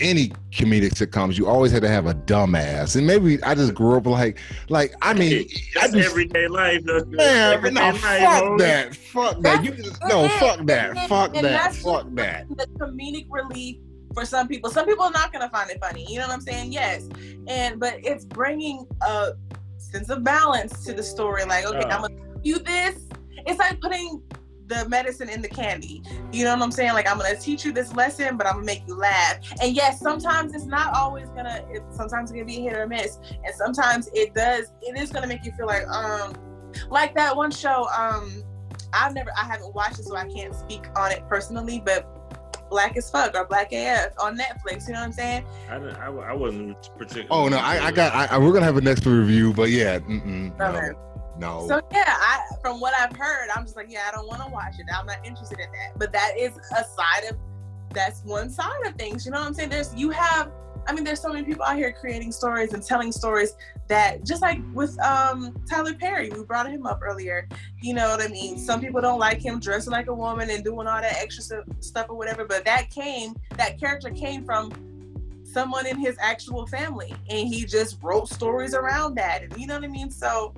Speaker 1: any comedic sitcoms, you always had to have a dumbass. And maybe I just grew up like, like I mean, I just
Speaker 3: everyday life. though.
Speaker 1: man,
Speaker 3: Everyday
Speaker 1: no,
Speaker 3: life,
Speaker 1: fuck
Speaker 3: homie.
Speaker 1: that, fuck that. You just, no,
Speaker 2: That's-
Speaker 1: fuck that,
Speaker 2: and-
Speaker 1: fuck
Speaker 2: and
Speaker 1: that,
Speaker 2: that's
Speaker 1: fuck that.
Speaker 2: the comedic relief for some people. Some people are not gonna find it funny. You know what I'm saying? Yes, and but it's bringing a sense of balance to the story. Like, okay, uh.
Speaker 3: Yeah.
Speaker 2: I'm gonna do this. It's like putting the medicine in the candy. You know what I'm saying? Like, I'm gonna teach you this lesson, but I'm gonna make you laugh. And yes, sometimes it's not always gonna. It, sometimes gonna be a hit or miss, and sometimes it does. It is gonna make you feel like, um, like that one show. Um, I've never, I haven't watched it, so I can't speak on it personally. But Black as Fuck or Black AF on Netflix. You know what I'm saying?
Speaker 3: I, didn't- I, I wasn't particularly.
Speaker 1: Oh no, I, I got. I, I, we're gonna have a next review, but yeah, mm-mm,
Speaker 2: Okay.
Speaker 1: no, no.
Speaker 2: So yeah, I from what I've heard, I'm just like, yeah, I don't want to watch it. I'm not interested in that. But that is a side of that's one side of things. You know what I'm saying? There's you have I mean, there's so many people out here creating stories and telling stories that just like with um Tyler Perry, we brought him up earlier. You know what I mean? Some people don't like him dressing like a woman and doing all that extra stuff or whatever, but that came that character came from someone in his actual family and he just wrote stories around that and you know what I mean? So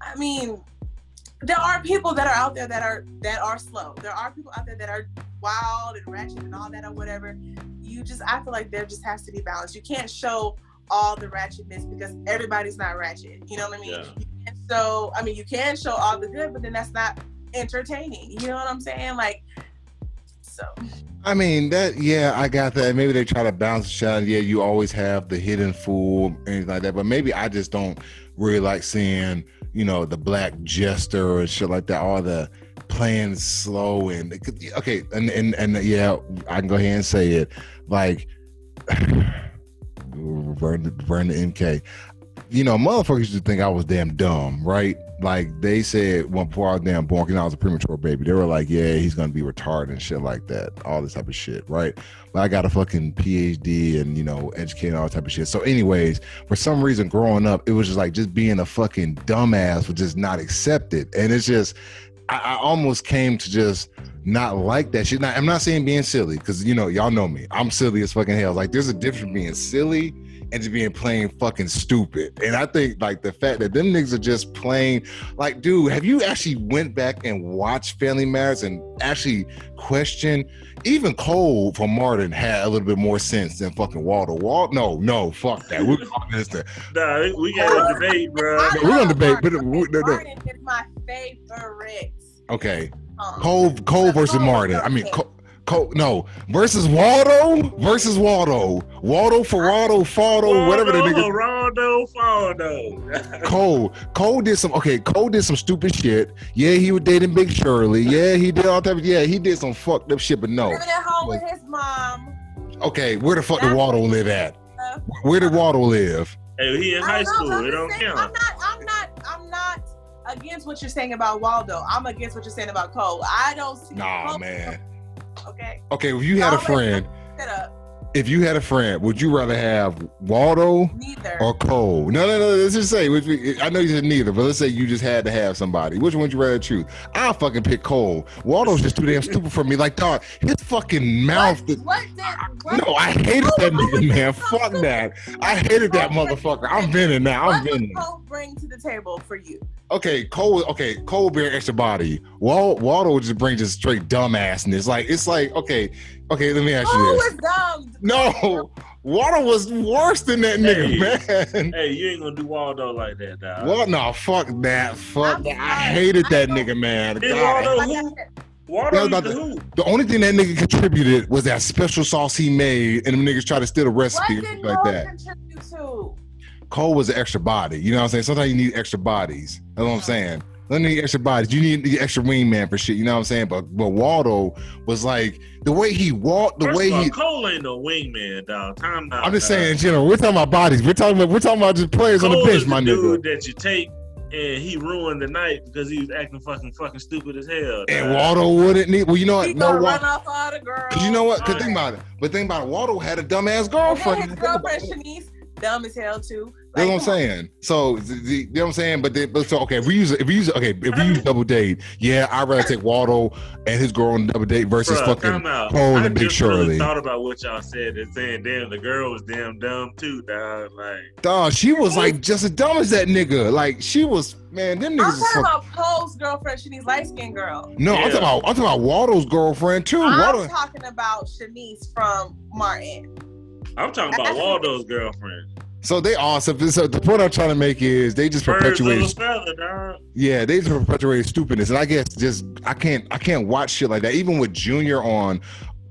Speaker 2: I mean, there are people that are out there that are that are slow. There are people out there that are wild and ratchet and all that or whatever. You just I feel like there just has to be balance. You can't show all the ratchetness because everybody's not ratchet. You know what I mean?
Speaker 3: Yeah.
Speaker 2: So I mean you can show all the good, but then that's not entertaining. You know what I'm saying? Like so
Speaker 1: I mean that yeah, I got that. Maybe they try to balance the out. Yeah, you always have the hidden fool, anything like that. But maybe I just don't really like seeing, you know, the black jester and shit like that. All the playing slow and okay, and and and yeah, I can go ahead and say it. Like burn the MK. You know, motherfuckers used to think I was damn dumb, right? Like they said when before I was damn born, know, I was a premature baby. They were like, "Yeah, he's gonna be retarded and shit like that, all this type of shit, right?" But I got a fucking PhD and you know, educated all type of shit. So, anyways, for some reason, growing up, it was just like just being a fucking dumbass was just not accepted, and it's just I, I almost came to just not like that shit. Now, I'm not saying being silly because you know y'all know me. I'm silly as fucking hell. Like there's a difference being silly and just being plain fucking stupid. And I think like the fact that them niggas are just plain like, dude, have you actually went back and watched Family Matters and actually questioned? Even Cole from Martin had a little bit more sense than fucking Walter. Walt, no, no, fuck that. We're on this. thing.
Speaker 3: Nah, we got a debate, bro.
Speaker 2: I
Speaker 1: we're gonna debate, but
Speaker 2: Martin.
Speaker 1: we- no, no.
Speaker 2: Martin is my favorite.
Speaker 1: Okay,
Speaker 2: Um,
Speaker 1: Cole, Cole versus
Speaker 2: Cole
Speaker 1: Martin.
Speaker 2: was
Speaker 1: I mean. Cole, Cole, no, versus Waldo versus Waldo. Waldo, Ferrado, Faldo, whatever the nigga.
Speaker 3: Rondo, Faldo.
Speaker 1: Cole, Cole did some okay. Cole did some stupid shit. Yeah, he was dating Big Shirley. Yeah, he did all type. Of, yeah, he did some fucked up shit. But no,
Speaker 2: Living at home with his mom.
Speaker 1: okay, where the fuck did Waldo live at? Where did Waldo live?
Speaker 3: hey, he in high school.
Speaker 2: know,
Speaker 3: It don't
Speaker 2: saying, I'm
Speaker 3: count.
Speaker 2: not. I'm not. I'm not against what you're saying about Waldo. I'm against what you're saying about Cole. I don't see.
Speaker 1: Nah,
Speaker 2: Cole-
Speaker 1: man.
Speaker 2: Okay.
Speaker 1: Okay, if you had a friend, if you had a friend, would you rather have Waldo
Speaker 2: Neither.
Speaker 1: or Cole? No, no, no. Let's just say, which we, I know you said neither, but let's say you just had to have somebody. Which one would you rather choose? I'll fucking pick Cole. Waldo's just too damn stupid for me. Like, dog, his fucking mouth.
Speaker 2: What, what did? What,
Speaker 1: No, I hated that nigga, man. Fuck that. I hated that motherfucker. I'm venting now. I'm
Speaker 2: what
Speaker 1: venting.
Speaker 2: Cole bring to the table for you?
Speaker 1: Okay, Cole. Okay, Cole bear extra body. Wal, Waldo would just bring just straight dumbassness. Like it's like okay, okay. Let me ask
Speaker 2: Cole
Speaker 1: you
Speaker 2: was
Speaker 1: this.
Speaker 2: dumb.
Speaker 1: No, Waldo was worse than that nigga, man.
Speaker 3: Hey, you ain't gonna do Waldo like that, dog.
Speaker 1: What? No, fuck that. Fuck
Speaker 2: I'm
Speaker 1: that. I hated
Speaker 2: I
Speaker 1: that
Speaker 2: don't-
Speaker 1: nigga, man.
Speaker 3: Did Waldo who? Waldo used
Speaker 1: about
Speaker 3: to
Speaker 1: the-
Speaker 3: who?
Speaker 1: The only thing that nigga contributed was that special sauce he made, and them niggas tried to steal the recipe or
Speaker 2: did
Speaker 1: like
Speaker 2: Cole
Speaker 1: that.
Speaker 2: contribute to?
Speaker 1: Cole was an extra body. You know what I'm saying? Sometimes you need extra bodies. That's what I'm uh-huh. saying. You need extra bodies. You need the extra wingman for shit. You know what I'm saying? But but Waldo was like the way he walked, the
Speaker 3: First
Speaker 1: way
Speaker 3: of all,
Speaker 1: he.
Speaker 3: Cole ain't no wingman, dog. Time out.
Speaker 1: I'm just
Speaker 3: dog.
Speaker 1: saying, in general. We're talking about bodies. We're talking about we're talking about just players on the bench,
Speaker 3: is
Speaker 1: my
Speaker 3: the
Speaker 1: nigga.
Speaker 3: dude that you take and he ruined the night because he was acting fucking fucking stupid as hell.
Speaker 1: And
Speaker 3: dog.
Speaker 1: Waldo wouldn't need. Well, you know
Speaker 2: He
Speaker 1: what? No,
Speaker 2: gonna run off all the girls.
Speaker 1: Cause you know what? Cause
Speaker 3: Alright.
Speaker 1: think about it. But think about it. Waldo had a dumbass
Speaker 2: And
Speaker 1: girlfriend.
Speaker 2: then his girlfriend Shanice, dumb as hell too.
Speaker 1: That's
Speaker 2: Like,
Speaker 1: what I'm saying. So, the, the- you know what I'm saying? But, they, but so okay, if we use if we use okay, if we use double date, yeah, I'd rather take Waldo and his girl on double date versus
Speaker 3: Bruh,
Speaker 1: fucking
Speaker 3: time out.
Speaker 1: Cole and Big
Speaker 3: just really
Speaker 1: Shirley.
Speaker 3: thought about what y'all said and saying, damn, the girl was damn dumb too, dog. Like,
Speaker 1: Dog, she was like just as dumb as that nigga. Like she was, man. Them
Speaker 2: I'm
Speaker 1: niggas.
Speaker 2: talking
Speaker 1: Was fuck-
Speaker 2: about Cole's girlfriend, Shanice, light skinned girl.
Speaker 1: no, I'm talking about I'm talking about Waldo's girlfriend too.
Speaker 2: I'm
Speaker 1: Waldo.
Speaker 2: talking about Shanice from Martin.
Speaker 3: I'm talking about Waldo's girlfriend.
Speaker 1: So they awesome. So the point I'm trying to make is they just
Speaker 3: Birds of
Speaker 1: perpetuate.
Speaker 3: a feather.
Speaker 1: Yeah, they just perpetuate stupidness, and I guess just I can't I can't watch shit like that. Even with Junior on,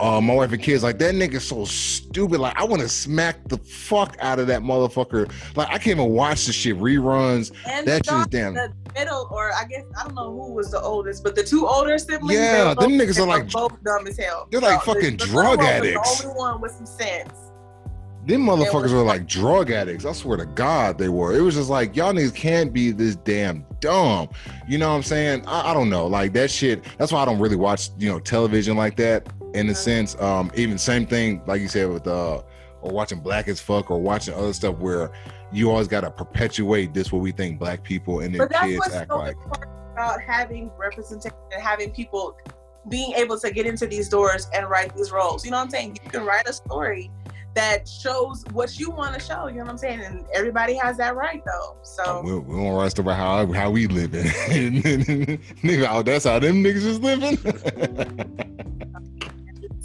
Speaker 1: uh, my wife and kids, like that nigga so stupid. Like I want to smack the fuck out of that motherfucker. Like I can't even watch the shit reruns.
Speaker 2: And
Speaker 1: That
Speaker 2: the,
Speaker 1: shit's damn.
Speaker 2: the middle, or I guess I don't know who was the oldest, but the two older siblings.
Speaker 1: Yeah,
Speaker 2: they
Speaker 1: them
Speaker 2: both-
Speaker 1: niggas are like-
Speaker 2: both dumb as hell.
Speaker 1: they're like
Speaker 2: So, the-
Speaker 1: fucking
Speaker 2: the
Speaker 1: drug
Speaker 2: little one was
Speaker 1: addicts.
Speaker 2: The only one with some sense.
Speaker 1: Them motherfuckers were
Speaker 2: like-
Speaker 1: drug addicts. I swear to God, they were. It was just like y'all niggas can't be this damn dumb. You know what I'm saying? I, I don't know. Like that shit. That's why I don't really watch you know television like that. In a sense, um, even same thing like you said with uh, or watching Black as Fuck or watching other stuff where you always got to perpetuate this what we think black people and their kids act
Speaker 2: so
Speaker 1: like.
Speaker 2: about having representation and having people being able to get into these doors and write these roles. You know what I'm saying? You can write a story that shows what you want to show. You know what I'm saying? And everybody has that right, though. So
Speaker 1: We, we don't write stuff about how how we living. Nigga, oh, that's how them niggas is living.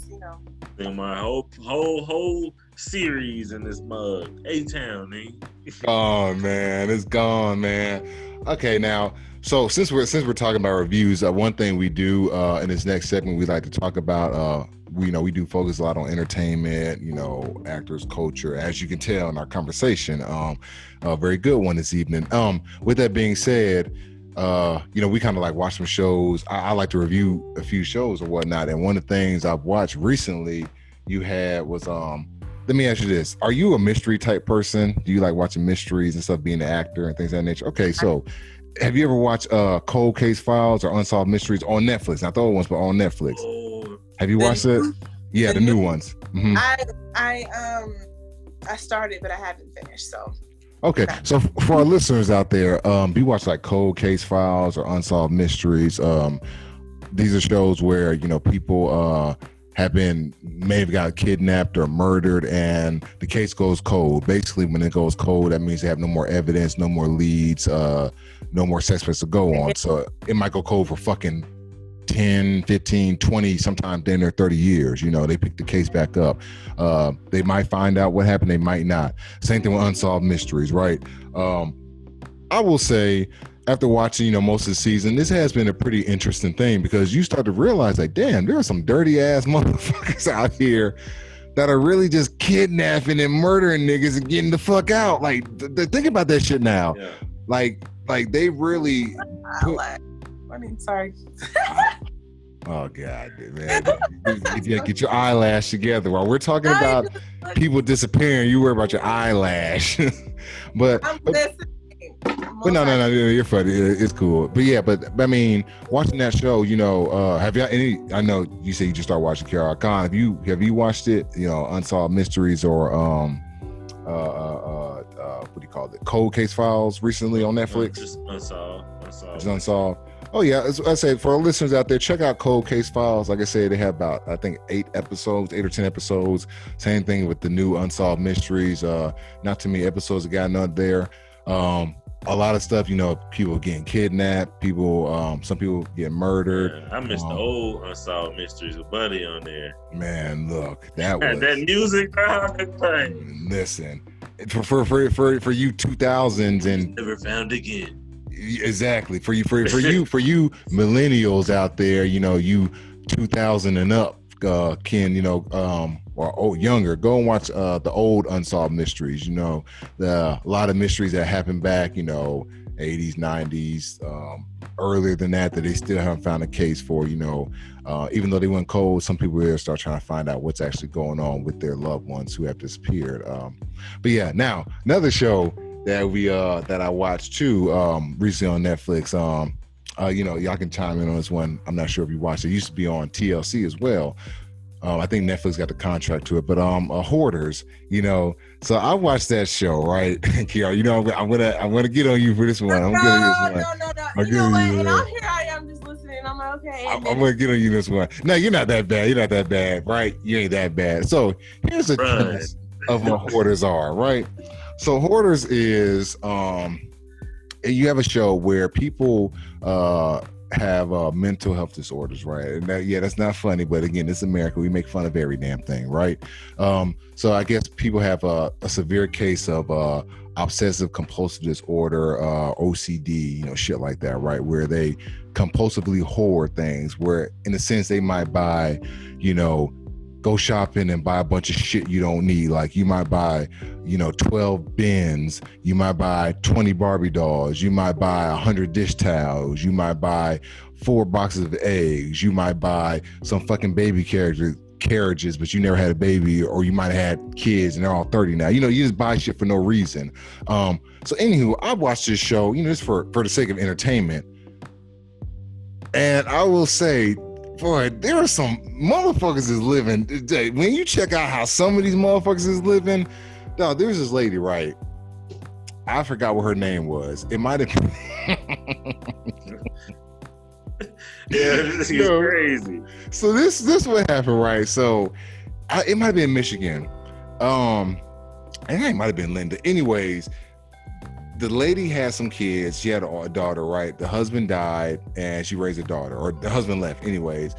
Speaker 2: you know,
Speaker 3: In my whole whole whole series in this mug. A Town, nigga.
Speaker 1: gone, man. It's gone, man. Okay, now, so since we're since we're talking about reviews, uh, one thing we do uh, in this next segment, we like to talk about. Uh, we you know we do focus a lot on entertainment, you know, actors, culture, as you can tell in our conversation. Um, a very good one this evening. Um, with that being said. Uh, you know, we kind of like watch some shows. I, I like to review a few shows or whatnot. And one of the things I've watched recently, you had was um let me ask you this are you a mystery type person do you like watching mysteries and stuff being an actor and things of that nature okay so have you ever watched uh cold case files or unsolved mysteries on netflix not the old ones but on netflix have you watched it? yeah the
Speaker 2: the
Speaker 1: new
Speaker 2: new-
Speaker 1: ones. Mhm.
Speaker 2: I I um I started, but I haven't finished. So.
Speaker 1: Okay so for our listeners out there um you watch like cold case files or unsolved mysteries? Um these are shows where you know people uh have been may have got kidnapped or murdered and the case goes cold. Basically when it goes cold that means they have no more evidence no more leads uh no more suspects to go on. So it might go cold for fucking 10 15 20 sometimes then they're 30 years you know they pick the case back up uh they might find out what happened they might not same thing with unsolved mysteries right um i will say after watching, you know, most of the season, this has been a pretty interesting thing because you start to realize, like, damn, there are some dirty ass motherfuckers out here that are really just kidnapping and murdering niggas and getting the fuck out. Like, th- th- think about that shit now.
Speaker 3: Yeah.
Speaker 1: Like, like they really. Put,
Speaker 2: I mean, sorry.
Speaker 1: oh god, man! Get, get, get your eyelash together while we're talking about people disappearing. You worry about your eyelash, but.
Speaker 2: I'm
Speaker 1: but
Speaker 2: listening.
Speaker 1: But no, no, no, you're funny. It's cool. But yeah, but I mean, watching that show, you know, uh, have you any? I know you say you just started watching Kara Khan. Have you have you watched it? You know, Unsolved Mysteries or um, uh, uh, uh, what do you call it? Cold Case Files recently on Netflix.
Speaker 3: Just unsolved. Unsolved.
Speaker 1: It's unsolved. Oh yeah, as I say for our listeners out there, check out Cold Case Files. Like I said, they have about I think eight episodes, eight or ten episodes. Same thing with the new Unsolved Mysteries. Uh, not too many episodes have gotten out there. Um, a lot of stuff, you know, people getting kidnapped, people, um, some people getting murdered.
Speaker 3: Yeah, I missed the
Speaker 1: Um,
Speaker 3: old unsolved mysteries with Buddy on there.
Speaker 1: Man, look, that was
Speaker 3: that music, dog, it's like
Speaker 1: listen for for for for, for you two thousands and
Speaker 3: never found again.
Speaker 1: Exactly for you for for you for you millennials out there, you know, you two thousand and up, uh, Ken, you know, um, or oh, younger, go and watch uh the old unsolved mysteries. You know, the a lot of mysteries that happened back, you know, eighties, nineties, um, earlier than that that they still haven't found a case for. You know, uh, even though they went cold, some people start trying to find out what's actually going on with their loved ones who have disappeared. Um, but yeah, now another show that we uh that I watched too um recently on Netflix. Um, uh, you know, y'all can chime in on this one. I'm not sure if you watched it. it used to be on TLC as well. Um, I think Netflix got the contract to it, but um, uh, Hoarders, you know. So I watched that show, right, Kiara? You know, I'm, I'm gonna I'm gonna get on you for this one. I'm
Speaker 2: no,
Speaker 1: gonna get this
Speaker 2: no,
Speaker 1: one.
Speaker 2: no, no.
Speaker 1: I'll
Speaker 2: You know
Speaker 1: give
Speaker 2: what?
Speaker 1: you
Speaker 2: And
Speaker 1: that.
Speaker 2: I'm here. I am just listening. I'm like, okay.
Speaker 1: I'm, I'm gonna get on you this one. No, you're not that bad. You're not that bad, right? You ain't that bad. So here's the
Speaker 3: Right.
Speaker 1: premise of what hoarders are, right? So hoarders is um you have a show where people uh have uh mental health disorders, right? And that, yeah, that's not funny, but again, it's America. We make fun of every damn thing, right? Um, so I guess people have a, a severe case of uh obsessive compulsive disorder, uh OCD, you know, shit like that, right? Where they compulsively hoard things, where in a sense they might buy, you know, go shopping and buy a bunch of shit you don't need. Like you might buy, you know, 12 bins, you might buy 20 Barbie dolls, you might buy 100 dish towels, you might buy four boxes of eggs, you might buy some fucking baby carriages carriages but you never had a baby or you might have had kids and they're all 30 now. You know you just buy shit for no reason. Um so anywho i watched this show you know just for for the sake of entertainment. And i will say boy, there are some motherfuckers is living. When you check out how some of these motherfuckers is living, no, there's this lady, right? I forgot what her name was. It might have been.
Speaker 3: Yeah, this is
Speaker 1: No.
Speaker 3: crazy.
Speaker 1: so this this what happened, right? So I, it might have been Michigan. Um, and it might have been Linda. Anyways, the lady had some kids. She had a, daughter, right? The husband died, and she raised a daughter, or the husband left. Anyways,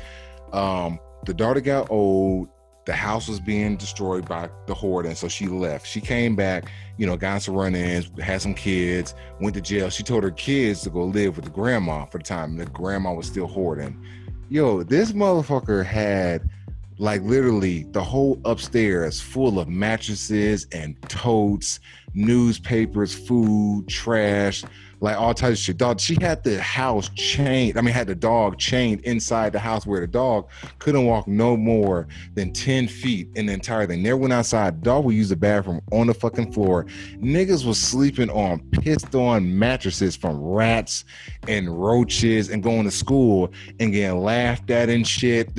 Speaker 1: um, the daughter got old. The house was being destroyed by the horde, and so she left. She came back, you know, got some run-ins, had some kids, went to jail. She told her kids to go live with the grandma for the time. The grandma was still hoarding. Yo, this motherfucker had like literally the whole upstairs full of mattresses and totes, newspapers, food, trash, like all types of shit. Dog, she had the house chained. I mean, had the dog chained inside the house where the dog couldn't walk no more than 10 feet in the entire thing. Never went outside. Dog would use the bathroom on the fucking floor. Niggas was sleeping on pissed on mattresses from rats and roaches and going to school and getting laughed at and shit.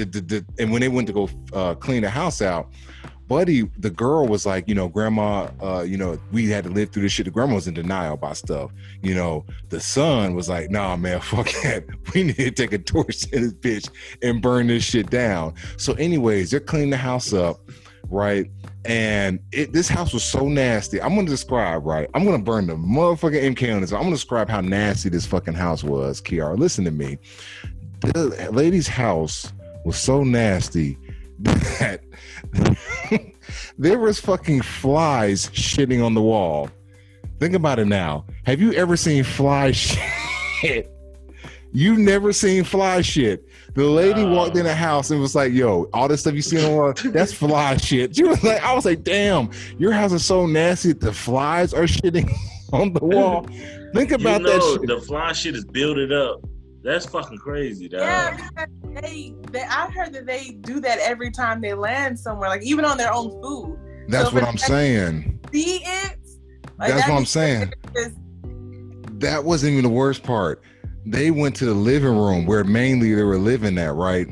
Speaker 1: And when they went to go uh, clean the house out, Buddy, the girl was like, you know, grandma, uh, you know, we had to live through this shit. The grandma was in denial about stuff. You know, the son was like, nah, man, fuck that. We need to take a torch to this bitch and burn this shit down. So, anyways, they're cleaning the house up, right? And it, this house was so nasty. I'm gonna describe, right? I'm gonna burn the motherfucking MK on this. I'm gonna describe how nasty this fucking house was, Kiara. Listen to me. The lady's house was so nasty that there was fucking flies shitting on the wall. Think about it now. Have you ever seen fly Shit? shit. You never seen fly shit. The lady
Speaker 3: Oh.
Speaker 1: walked in the house and was like, "Yo, all this stuff you see on the wall, that's fly shit." She was like, "I was like, damn, your house is so nasty. The flies are shitting on the wall. Think
Speaker 3: You
Speaker 1: about
Speaker 3: know,
Speaker 1: that shit."
Speaker 3: the fly shit is building up. That's fucking crazy, dog.
Speaker 2: Yeah, they, they, I heard that they do that every time they land somewhere, like even on their own food.
Speaker 1: That's
Speaker 2: so
Speaker 1: what I'm saying.
Speaker 2: See it?
Speaker 1: That's what I'm saying. That wasn't even the worst part. They went to the living room where mainly they were living at, right?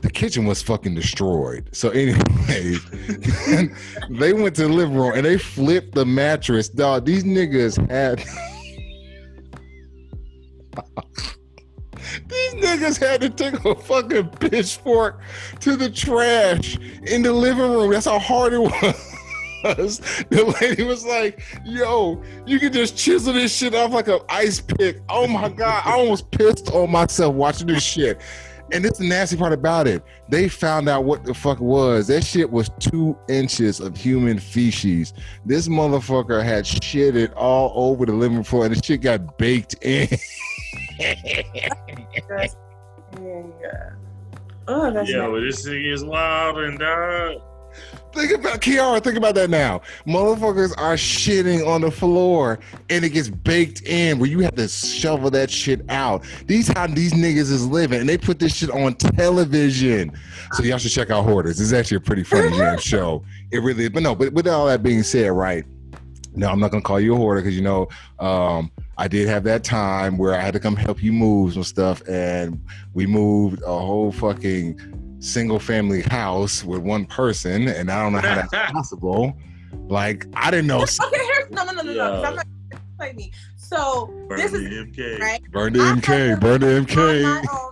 Speaker 1: The kitchen was fucking destroyed. So, anyways, they went to the living room and they flipped the mattress. Dog, these niggas had. These niggas had to take a fucking pitchfork to the trash in the living room. That's how hard it was. The lady was like, yo, you can just chisel this shit off like an ice pick. Oh my God. I almost pissed on myself watching this shit. And this is the nasty part about it. They found out what the fuck was. That shit was two inches of human feces. This motherfucker had shit it all over the living floor and the shit got baked in.
Speaker 2: That's. Oh, that's
Speaker 3: Yeah,
Speaker 2: nasty.
Speaker 3: this thing is wild and dog.
Speaker 1: Think about Kiara. Think about that now. Motherfuckers are shitting on the floor, and it gets baked in where you have to shovel that shit out. These how these niggas is living, and they put this shit on television. So y'all should check out Hoarders. It's actually a pretty funny damn show. It really is. But no. But with all that being said, right? No, I'm not gonna call you a hoarder because you know um, I did have that time where I had to come help you move some stuff, and we moved a whole fucking single family house with one person, and I don't know how that's possible. Like I didn't know.
Speaker 2: Okay, here's no, no, no, no, no. 'cause
Speaker 3: Yeah.
Speaker 2: I'm not play me. So
Speaker 3: Burn
Speaker 2: this
Speaker 3: the
Speaker 2: is
Speaker 3: MK.
Speaker 2: right.
Speaker 1: Burn the MK, burn the MK.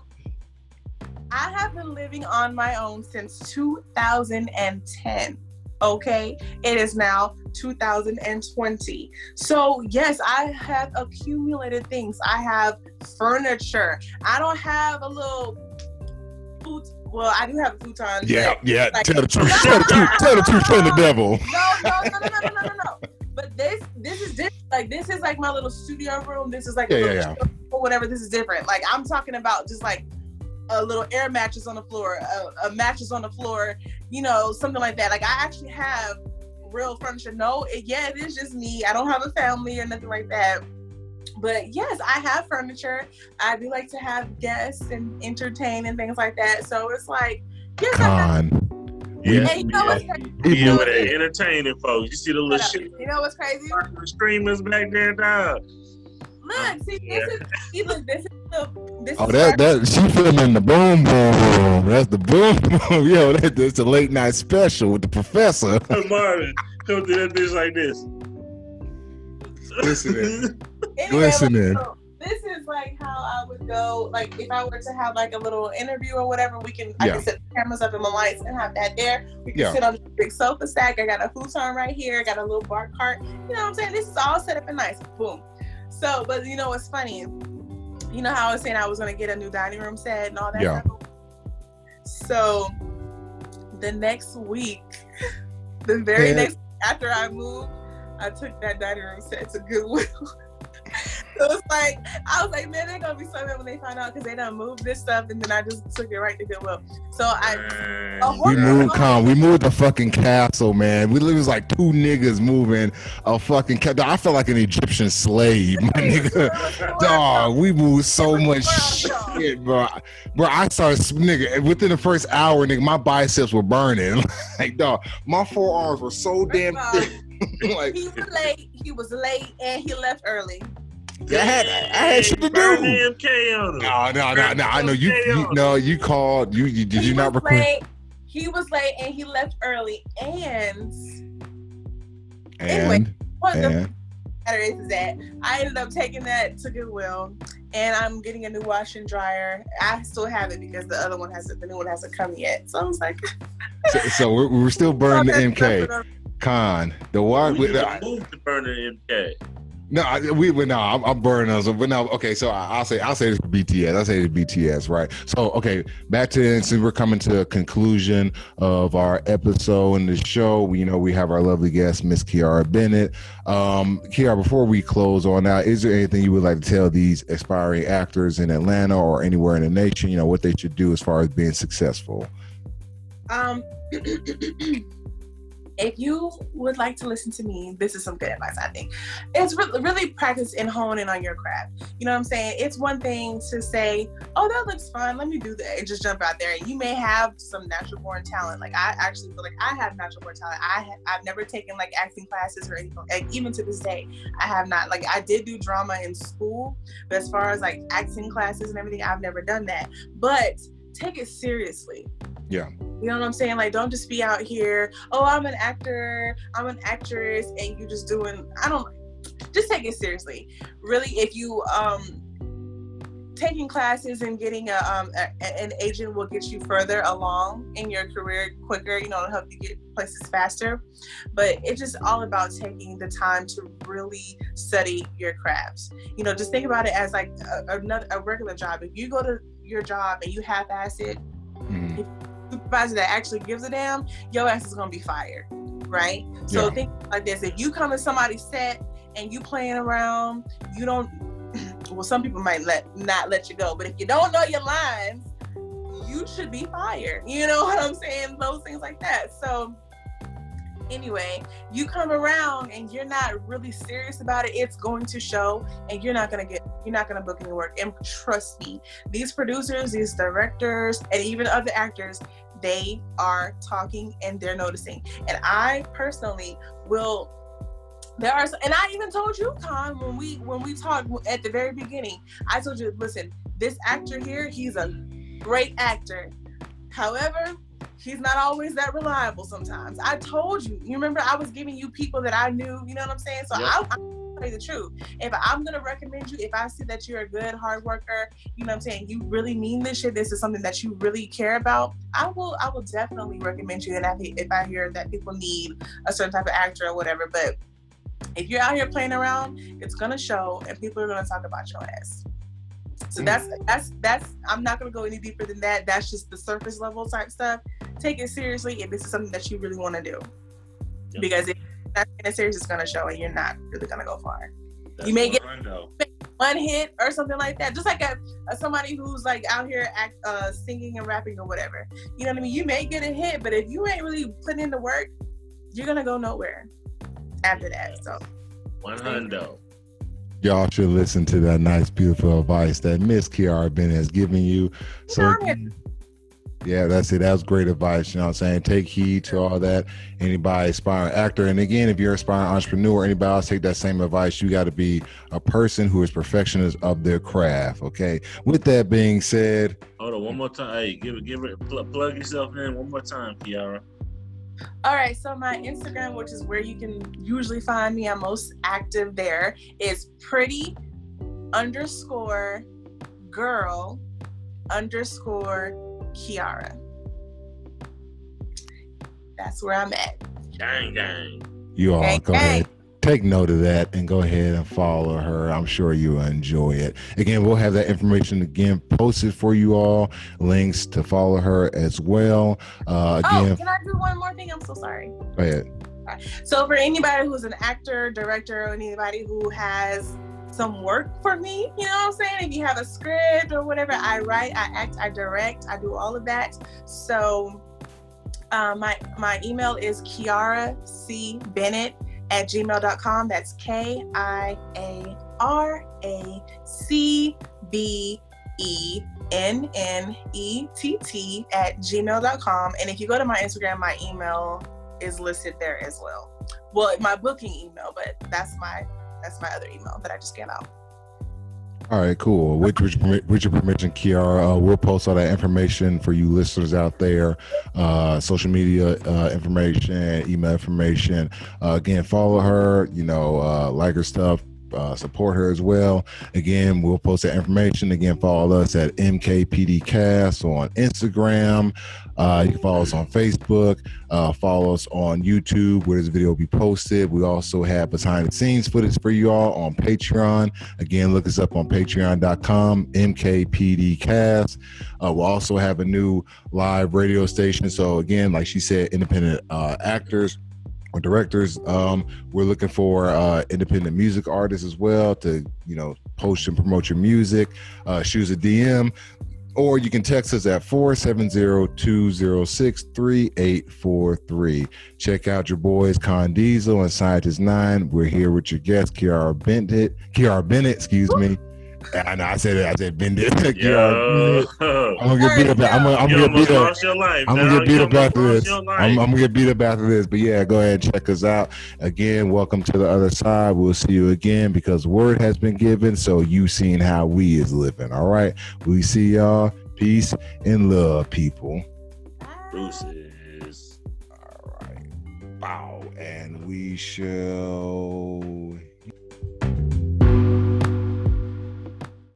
Speaker 2: I have been living on my own since 2010. Okay, it is now 2020. So, yes, I have accumulated things. I have furniture. I don't have a little futon. Well, I do have a futon.
Speaker 1: Yeah, yeah.
Speaker 2: Like,
Speaker 1: tell the truth. tell the truth. Tell the truth from the devil.
Speaker 2: No, no, no, no, no, no, no. But this, this is different. Like this is like my little studio room. This is like
Speaker 1: yeah,
Speaker 2: yeah,
Speaker 1: yeah.
Speaker 2: Room, whatever. This is different. Like I'm talking about just like a little air mattress on the floor, a, a mattress on the floor, you know, something like that. Like I actually have real furniture. No, it, yeah, it is just me. I don't have a family or nothing like that. But yes, I have furniture. I do like to have guests and entertain and things like that. So it's like, yes, I have.
Speaker 1: Con.
Speaker 3: Yeah,
Speaker 2: Hey, you know what's crazy?
Speaker 3: Yeah, with that entertaining folks. You see the little shit
Speaker 2: You know what's crazy?
Speaker 3: streamers back there, dog.
Speaker 2: Look, see, this is see, look, this is the this
Speaker 1: Oh,
Speaker 2: is
Speaker 1: that
Speaker 2: where-
Speaker 1: that she filming the boom boom room. That's the boom boom. Yo, that, that's a late night special with the professor.
Speaker 3: Come Marvin, come do that bitch like this.
Speaker 1: Listening.
Speaker 2: anyway,
Speaker 1: Listening.
Speaker 2: like, so this is like how I would go. Like if I were to have like a little interview or whatever, we can I can set the cameras up and my lights and have that there. We can
Speaker 1: Yeah.
Speaker 2: sit on the big sofa stack. I got a futon right here. I got a little bar cart. You know what I'm saying? This is all set up and nice. Boom. So, but you know what's funny? You know how I was saying I was gonna get a new dining room set and all that.
Speaker 1: Yeah.
Speaker 2: stuff? So the next week, the very
Speaker 1: Yeah.
Speaker 2: next after I moved, I took that dining room set to Goodwill. so it's like I was like, man, they're gonna be so mad when they find out because they done moved this stuff, and then I just took it right to Goodwill. So I,
Speaker 3: Man,
Speaker 1: We moved, con. We moved the fucking castle, man. We it was like two niggas moving a fucking. Ca- I felt like an Egyptian slave, my nigga. Dog, we moved so much shit, bro. Bro, I started, nigga, within the first hour, nigga, my biceps were burning. like, dog, my forearms were so damn thick. like,
Speaker 2: he was late. He was late, and he left early.
Speaker 1: I had, I had shit to do.
Speaker 3: the MK on him.
Speaker 1: No, no, no, no. I know you. you no, you called. You, you did
Speaker 2: he
Speaker 1: you not
Speaker 2: was
Speaker 1: record?
Speaker 2: late. He was late, and he left early. And
Speaker 1: And
Speaker 2: what the
Speaker 1: and
Speaker 2: matter is, is that I ended up taking that to Goodwill, and I'm getting a new wash and dryer. I still have it because the other one hasn't, the new one hasn't come yet. So I was like,
Speaker 1: so, so we're, we're still burning the MK. Con the what?
Speaker 3: We
Speaker 1: with
Speaker 3: just
Speaker 1: the-
Speaker 3: moved to burn the MK.
Speaker 1: No, I, we but no, I'm, I'm burning us. But no, okay. So I, will say I'll say this for BTS. I'll say this BTS, right? So okay, back to since we're coming to a conclusion of our episode in the show, we, you know we have our lovely guest, Miss Kiara Bennett. Um, Kiara, before we close on out, is there anything you would like to tell these aspiring actors in Atlanta or anywhere in the nation? You know what they should do as far as being successful.
Speaker 2: Um. if you would like to listen to me, this is some good advice, I think. It's re- really practice and hone in on your craft. You know what I'm saying? It's one thing to say, oh, that looks fun. Let me do that and just jump out there. And you may have some natural born talent. Like I actually feel like I have natural born talent. I ha- I've never taken like acting classes or anything. Like, even to this day, I have not. Like I did do drama in school, but as far as like acting classes and everything, I've never done that. But take it seriously.
Speaker 1: Yeah.
Speaker 2: You know what I'm saying? Like, don't just be out here, oh, I'm an actor, I'm an actress, and you're just doing, I don't, just take it seriously. Really, if you, um, taking classes and getting a, um, a, an agent will get you further along in your career quicker, you know, help you get places faster. But it's just all about taking the time to really study your crafts. You know, just think about it as like a, another a regular job. If you go to your job and you half-ass it, mm supervisor that actually gives a damn, your ass is gonna be fired, right? So yeah. think like this: if you come to somebody's set and you playing around, you don't. Well, some people might let not let you go, but if you don't know your lines, you should be fired. You know what I'm saying? Those things like that. So anyway, you come around and you're not really serious about it, it's going to show and you're not going to get, you're not going to book any work. And trust me, these producers, these directors, and even other actors, they are talking and they're noticing. And I personally will there are and I even told you, Con, when we when we talked at the very beginning, I told you, listen, this actor here, he's a great actor. However, he's not always that reliable sometimes. I told you. You remember I was giving you people that I knew, you know what I'm saying? So yep. I, I tell you the truth. If I'm gonna recommend you, if I see that you're a good hard worker, you know what I'm saying, you really mean this shit, this is something that you really care about, I will I will definitely recommend you. And I if I hear that people need a certain type of actor or whatever, but if you're out here playing around, it's gonna show and people are gonna talk about your ass. So that's that's that's I'm not gonna go any deeper than that. That's just the surface level type stuff. Take it seriously if this is something that you really want to do. Yep. Because if that's in serious, it's gonna show and you're not really gonna go far. That's you may get one hit or something like that. Just like a, a somebody who's like out here act, uh, singing and rapping or whatever. You know what I mean? You may get a hit, but if you ain't really putting in the work, you're gonna go nowhere after that. So
Speaker 3: one hundred.
Speaker 1: Y'all should listen to that nice, beautiful advice that Miss Kiara Bennett has given you. So yeah, that's it. That was great advice. You know what I'm saying? Take heed to all that. Anybody aspiring actor. And again, if you're aspiring entrepreneur, anybody else take that same advice. You got to be a person who is perfectionist of their craft. Okay. With that being said.
Speaker 3: Hold on one more time. Hey, give it, give it, plug, plug yourself in one more time, Kiara.
Speaker 2: All right, so my Instagram, which is where you can usually find me, I'm most active there, is pretty underscore girl underscore Kiara. That's where I'm at.
Speaker 3: Gang, gang.
Speaker 1: You all gang, go gang. ahead. Take note of that and go ahead and follow her. I'm sure you'll enjoy it. Again, we'll have that information again posted for you all. Links to follow her as well. Uh,
Speaker 2: oh, again, oh, can I do one more thing? I'm so sorry.
Speaker 1: Go ahead.
Speaker 2: So, for anybody who's an actor, director, or anybody who has some work for me. You know what I'm saying? If you have a script or whatever, I write, I act, I direct, I do all of that. So uh, my my email is Kiara C Bennett at gmail.com. That's K I A R A C B E N N E T T at gmail.com. And if you go to my Instagram, my email is listed there as well. Well, my booking email, but that's my that's my other email that I just gave out.
Speaker 1: All right, cool. With, with, your permission, Kiara, uh, we'll post all that information for you listeners out there, uh, social media uh, information, email information. Uh, again, follow her, you know, uh, like her stuff, uh, support her as well. Again, we'll post that information. Again, follow us at MKPDcast on Instagram. Uh, you can follow us on Facebook. Uh, follow us on YouTube where this video will be posted. We also have behind the scenes footage for you all on Patreon. Again, look us up on patreon.com, MKPDcast. Uh, we'll also have a new live radio station. So, again, like she said, independent uh, actors or directors. Um, we're looking for uh, independent music artists as well to, you know, post and promote your music. Uh, shoot us a DM, or you can text us at 470-206-3843. Check out your boys Con Diesel and Scientist Nine. We're here with your guest Kiara Bennett. Kiara Bennett, excuse me. I know I said it. I said Bennett. Kiara Bennett. I'm gonna get beat up. I'm gonna, I'm gonna get beat up. I'm gonna get beat up after this.
Speaker 3: lost your life.
Speaker 1: I'm, I'm gonna get beat up after this. But yeah, go ahead and check us out. Again, welcome to the other side. We'll see you again because word has been given. So you seen how we is living. All right. We see y'all. Peace and love, people.
Speaker 3: Deuces.
Speaker 1: All right. Bow. And we shall